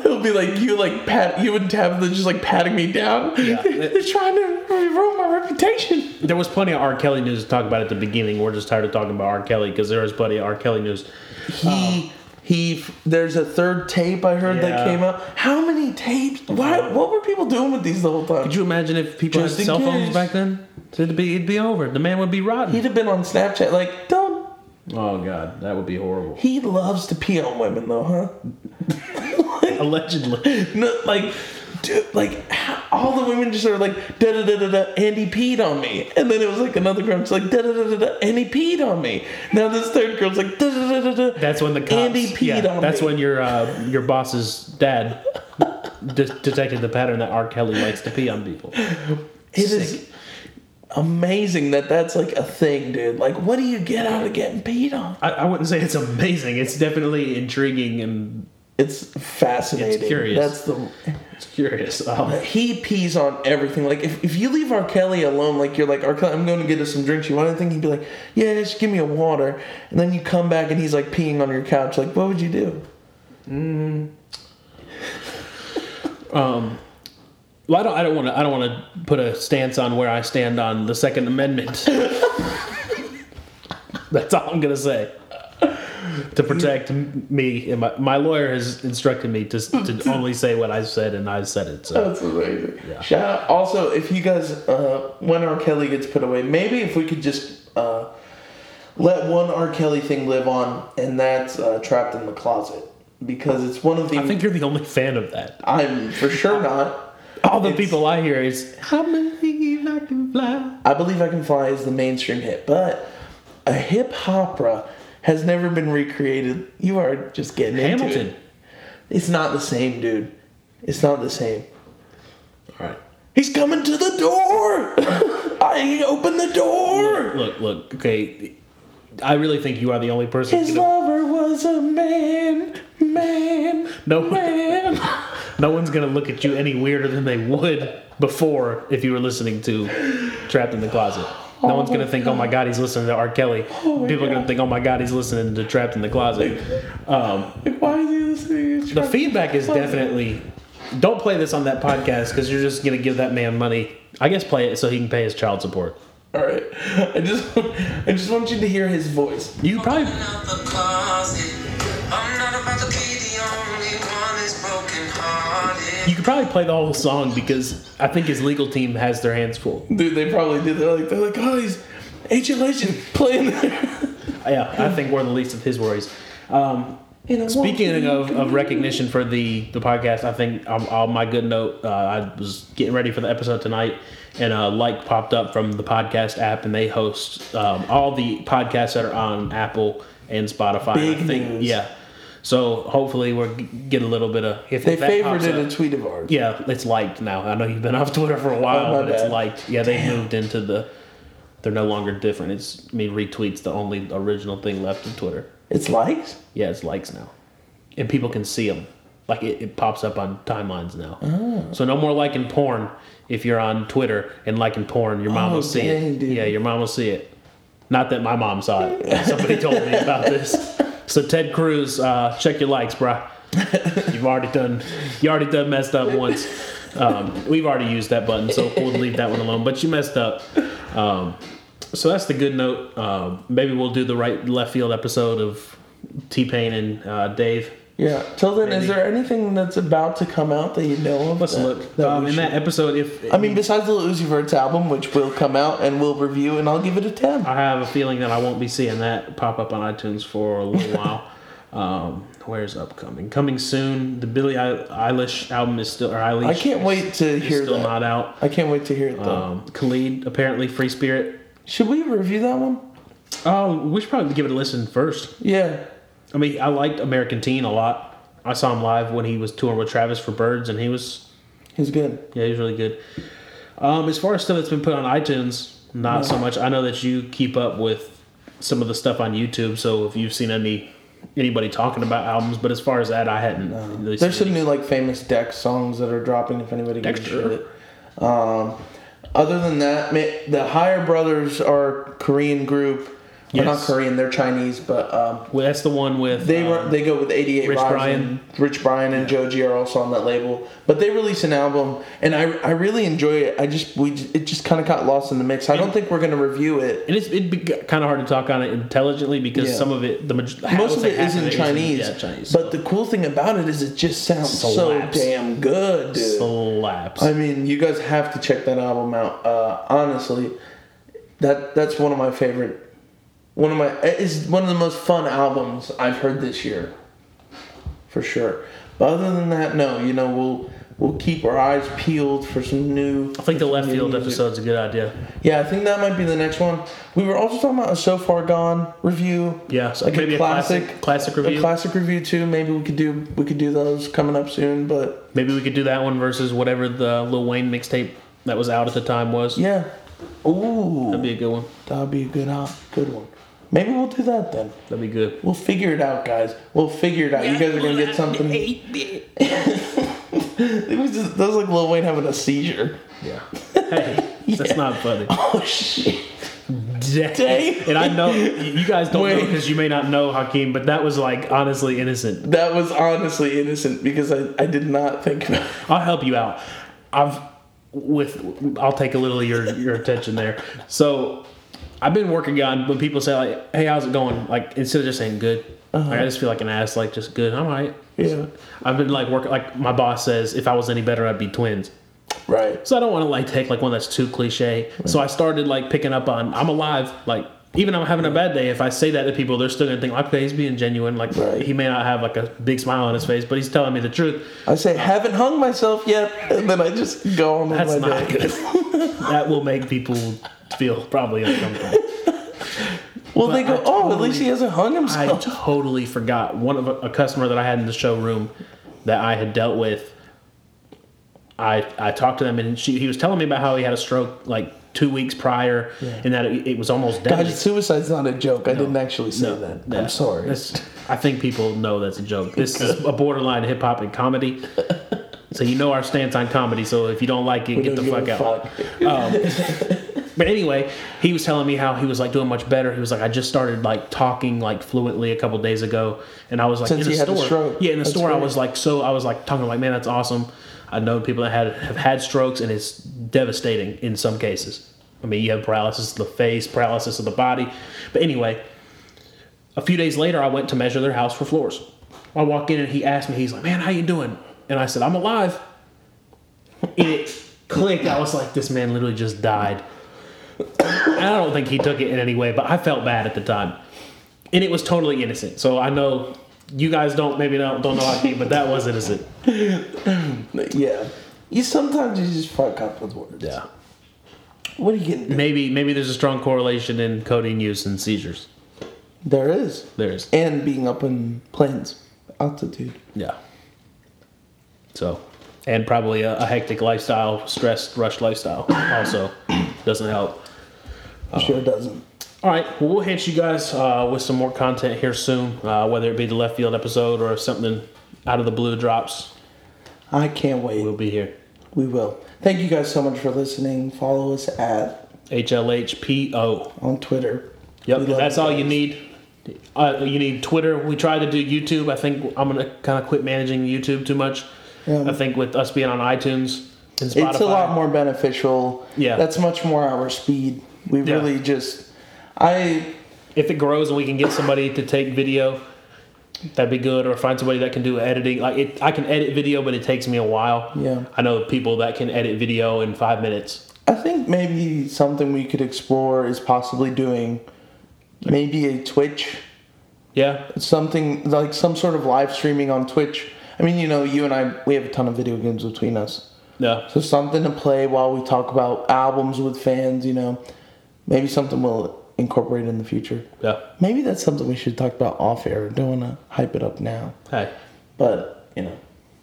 It'll be like you like pat. You and Tabitha just like patting me down. Yeah. They're trying to ruin my reputation. There was plenty of R. Kelly news to talk about at the beginning. We're just tired of talking about R. Kelly because there was plenty of R. Kelly news. He um, he. There's a third tape I heard Yeah. that came out. How many tapes? Why? Uh-huh. What were people doing with these the whole time? Could you imagine if people Just had cell phones back then? It'd be, it'd be over. The man would be rotten. He'd have been on Snapchat. Like, don't. Oh, God. That would be horrible. He loves to pee on women, though, huh? Allegedly. No, like, dude, like how- all the women just are like da da da da da, and he peed on me, and then it was like another girl just like da da da da da, and he peed on me. Now this third girl's like da da da da da. That's when the cops. Andy peed yeah, on That's me. when your uh, your boss's dad de- detected the pattern that R. Kelly likes to pee on people. It is amazing that that's like a thing, dude. Like, what do you get out of getting peed on? I, I wouldn't say it's amazing. It's definitely intriguing and It's fascinating. It's curious. That's the it's curious. Um, he pees on everything. Like if, if you leave R. Kelly alone, like you're like R. Kelly, I'm going to get us some drinks. You want anything? He'd be like, Yeah, just give me a water. And then you come back and he's like peeing on your couch. Like, what would you do? Um. well, I don't. I don't want to. I don't want to put a stance on where I stand on the Second Amendment. That's all I'm gonna say. To protect me, and my, my lawyer has instructed me to, to only say what I said, and I said it. So That's amazing. Shout out. Also, if you guys, uh, when R. Kelly gets put away, maybe if we could just uh, let one R. Kelly thing live on, and that's uh, Trapped in the Closet. Because it's one of the. I think you're the only fan of that. I'm for sure not. All the It's- people I hear is I believe I can fly. I Believe I Can Fly is the mainstream hit, but a hip opera has never been recreated. You are just getting into Hamilton. it. It's not the same, dude. It's not the same. All right. He's coming to the door. I open the door. Look, look. Okay, I really think you are the only person. His gonna- lover was a man, man, No. man. No one's gonna look at you any weirder than they would before if you were listening to Trapped in the Closet. No one's gonna think, "Oh my God, he's listening to R. Kelly." People are gonna think, "Oh my God, he's listening to Trapped in the Closet." Um, Why is he listening? to the feedback is definitely. Don't play this on that podcast because you're just gonna give that man money. I guess play it so he can pay his child support. All right, I just, I just want you to hear his voice. You probably could probably play the whole song because I think his legal team has their hands full. Dude, they probably did. They're like, they're like, oh, he's ancient legend playing there. Yeah, I think we're the least of his worries. Um, Speaking of, of recognition for the, the podcast, I think um, on my good note, uh, I was getting ready for the episode tonight, and a like popped up from the podcast app, and they host um, all the podcasts that are on Apple and Spotify. Big I think, news. yeah. So hopefully we're g- get a little bit of if they pops up- a tweet of ours. Yeah, it's liked now. I know you've been off Twitter for a while, Oh, but it's liked. Yeah, they moved into the. They're no longer different. It's I mean retweets the only original thing left of Twitter. It's likes. Yeah, it's likes now, and people can see them. Like it, it pops up on timelines now. Oh. So no more liking porn. If you're on Twitter and liking porn, your mom Oh, will see dang, it. dude. Yeah, your mom will see it. Not that my mom saw it. Somebody told me about this. So Ted Cruz, uh, check your likes, bruh. You've already done. You already done messed up once. Um, we've already used that button, so we'll leave that one alone. But you messed up. Um, so that's the good note. Um, maybe we'll do the right left field episode of T Pain and uh, Dave Yeah. Till then, Maybe. is there anything that's about to come out that you know of? Let's that- look. that Um, in that episode, if I mean, besides the Uzi Vert's album, which will come out and we'll review, and I'll give it a ten. I have a feeling that I won't be seeing that pop up on iTunes for a little while. Um, where's upcoming? Coming soon. The Billie Eilish album is still, or Eilish. I can't wait to is hear still that. not out. I can't wait to hear it though. Um, Khalid apparently Free Spirit. should we review that one? Oh, we should probably give it a listen first. Yeah. I mean, I liked American Teen a lot. I saw him live when he was touring with Travis for Birds, and he was He's good. yeah, he was really good. Um, as far as stuff that's been put on iTunes, not so much. I know that you keep up with some of the stuff on YouTube, so if you've seen any anybody talking about albums, but as far as that, I hadn't. really There's some new like famous Dex songs that are dropping. If anybody gives a Dexter. shit. Um, other than that, the Higher Brothers are a Korean group. Well, not Korean. They're Chinese, but um, Well, that's the one with they um, were they go with 88 Rich Rising. Brian. Rich Brian and Joji are also on that label, but they release an album, and I I really enjoy it. I just we it just kind of got lost in the mix. I don't think we're gonna review it. And it's, it'd be kind of hard to talk on it intelligently because Yeah. some of it, the Most of it in Chinese, yeah, Chinese. but the cool thing about it is it just sounds so damn good, dude. slaps. I mean, you guys have to check that album out. Uh, honestly, that that's one of my favorite. One of my is one of the most fun albums I've heard this year, for sure. But other than that, no. You know, we'll we'll keep our eyes peeled for some new. I think the left field music. episode's a good idea. Yeah, I think that might be the next one. We were also talking about a So Far Gone review. Yeah, so like maybe a a classic, classic- classic a review. classic review too. Maybe we could do we could do those coming up soon. But Maybe we could do that one versus whatever the Lil Wayne mixtape that was out at the time was. yeah, ooh, That'd be a good one. That'd be a good uh, good one. Maybe we'll do that then. That'd be good. We'll figure it out, guys. We'll figure it out. You guys are gonna get something. It was just, that was like Lil Wayne having a seizure. Yeah. Hey, that's not funny. Oh shit! Dang. And I know you guys don't know because you may not know Hakeem, but that was like honestly innocent. That was honestly innocent because I, I did not think about. It. I'll help you out. I've with I'll take a little of your your attention there. So I've been working on when people say like, "Hey, how's it going?" Like instead of just saying "good," like, I uh-huh. just feel like an ass. Like just good. I'm alright. Yeah. I've been like working like my boss says, if I was any better, I'd be twins. Right. So I don't want to like take like one that's too cliche. So I started like picking up on I'm alive. Like even I'm having a bad day. If I say that to people, they're still gonna think okay, he's being genuine. Like Right. he may not have like a big smile on his face, but he's telling me the truth. I say haven't hung myself yet, and then I just go on with That's my not day. good. that will make people feel probably uncomfortable. Well, they go, I oh, at least he hasn't hung himself. I totally forgot one of a, a customer that I had in the showroom that I had dealt with. I I talked to them and she, he was telling me about how he had a stroke like two weeks prior and that it, it was almost deadly. God, suicide's not a joke. I didn't actually say that. Yeah. I'm sorry. That's- I think people know that's a joke. This is a borderline hip hop and comedy. So you know our stance on comedy. So if you don't like it, We get the fuck out. fuck. Um, but anyway, he was telling me how he was like doing much better. He was like, I just started like talking like fluently a couple days ago, and I was like Since in he the had a store. stroke. Yeah, in the That's store, I was like, so I was like talking like, man, that's awesome. I know people that had have had strokes, and it's devastating in some cases. I mean, you have paralysis of the face, paralysis of the body. But anyway, a few days later, I went to measure their house for floors. I walk in and he asked me, he's like, man, how you doing? And I said, I'm alive. And it clicked. I was like, this man literally just died. I don't think he took it in any way, but I felt bad at the time. And it was totally innocent. So I know you guys don't maybe don't, don't know to but that was innocent. yeah. You sometimes you just fuck up with words. Yeah. What are you getting? Maybe maybe there's a strong correlation in codeine use and seizures. There is. There is. And being up in planes, altitude. Yeah. So, and probably a, a hectic lifestyle, stressed, rushed lifestyle also doesn't help. Sure doesn't. All right, well, we'll hit you guys uh, with some more content here soon, uh, whether it be the left field episode or something out of the blue drops. I can't wait. We'll be here. We will. Thank you guys so much for listening. Follow us at HLHPO. on Twitter. Yep, We and love that's all you need. Uh, you need Twitter. We tried to do YouTube. I think I'm gonna kind of quit managing YouTube too much. Yeah. I think with us being on iTunes and Spotify, It's a lot more beneficial. Yeah. That's much more our speed. We Yeah. really just I If it grows and we can get somebody to take video, That'd be good, or find somebody that can do editing. Like it, I can edit video, but it takes me a while. Yeah. I know people that can edit video in five minutes. I think maybe something we could explore is possibly doing maybe a Twitch, Yeah, something like some sort of live streaming on Twitch. I mean, you know, you and I, we have a ton of video games between us. yeah, So something to play while we talk about albums with fans, you know. Maybe something we'll incorporate in the future. yeah. Maybe that's something we should talk about off air. Don't want to hype it up now. Hey, But, you know,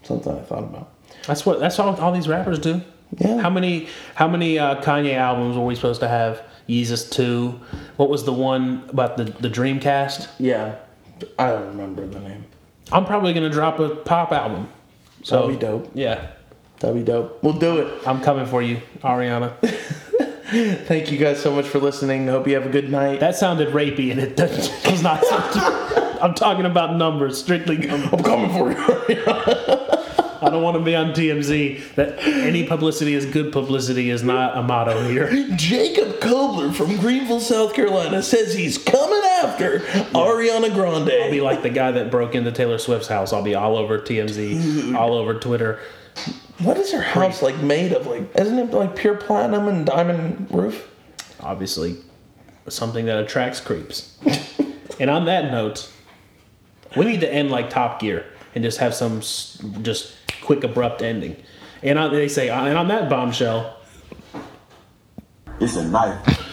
something I thought about. that's what that's all all these rappers do. Yeah. How many how many uh, Kanye albums were we supposed to have? Yeezus two. What was the one about the the Dreamcast? Yeah. I don't remember the name. I'm probably gonna drop a pop album. So That'd be dope. Yeah, That'd be dope. We'll do it. I'm coming for you, Ariana. Thank you guys so much for listening. Hope you have a good night. That sounded rapey, and it doesn't- was not. I'm talking about numbers, strictly. I'm coming for you. I don't want to be on TMZ. That any publicity is good publicity is not a motto here. Jacob Kobler from Greenville, South Carolina says he's coming after Ariana Grande. I'll be like the guy that broke into Taylor Swift's house. I'll be all over TMZ, all over Twitter. What is her house like made of? Like, isn't it like pure platinum and diamond roof? Obviously, something that attracts creeps. and on that note, we need to end like Top Gear and just have some s- just quick abrupt ending. And on, they say, and on that bombshell. It's a knife.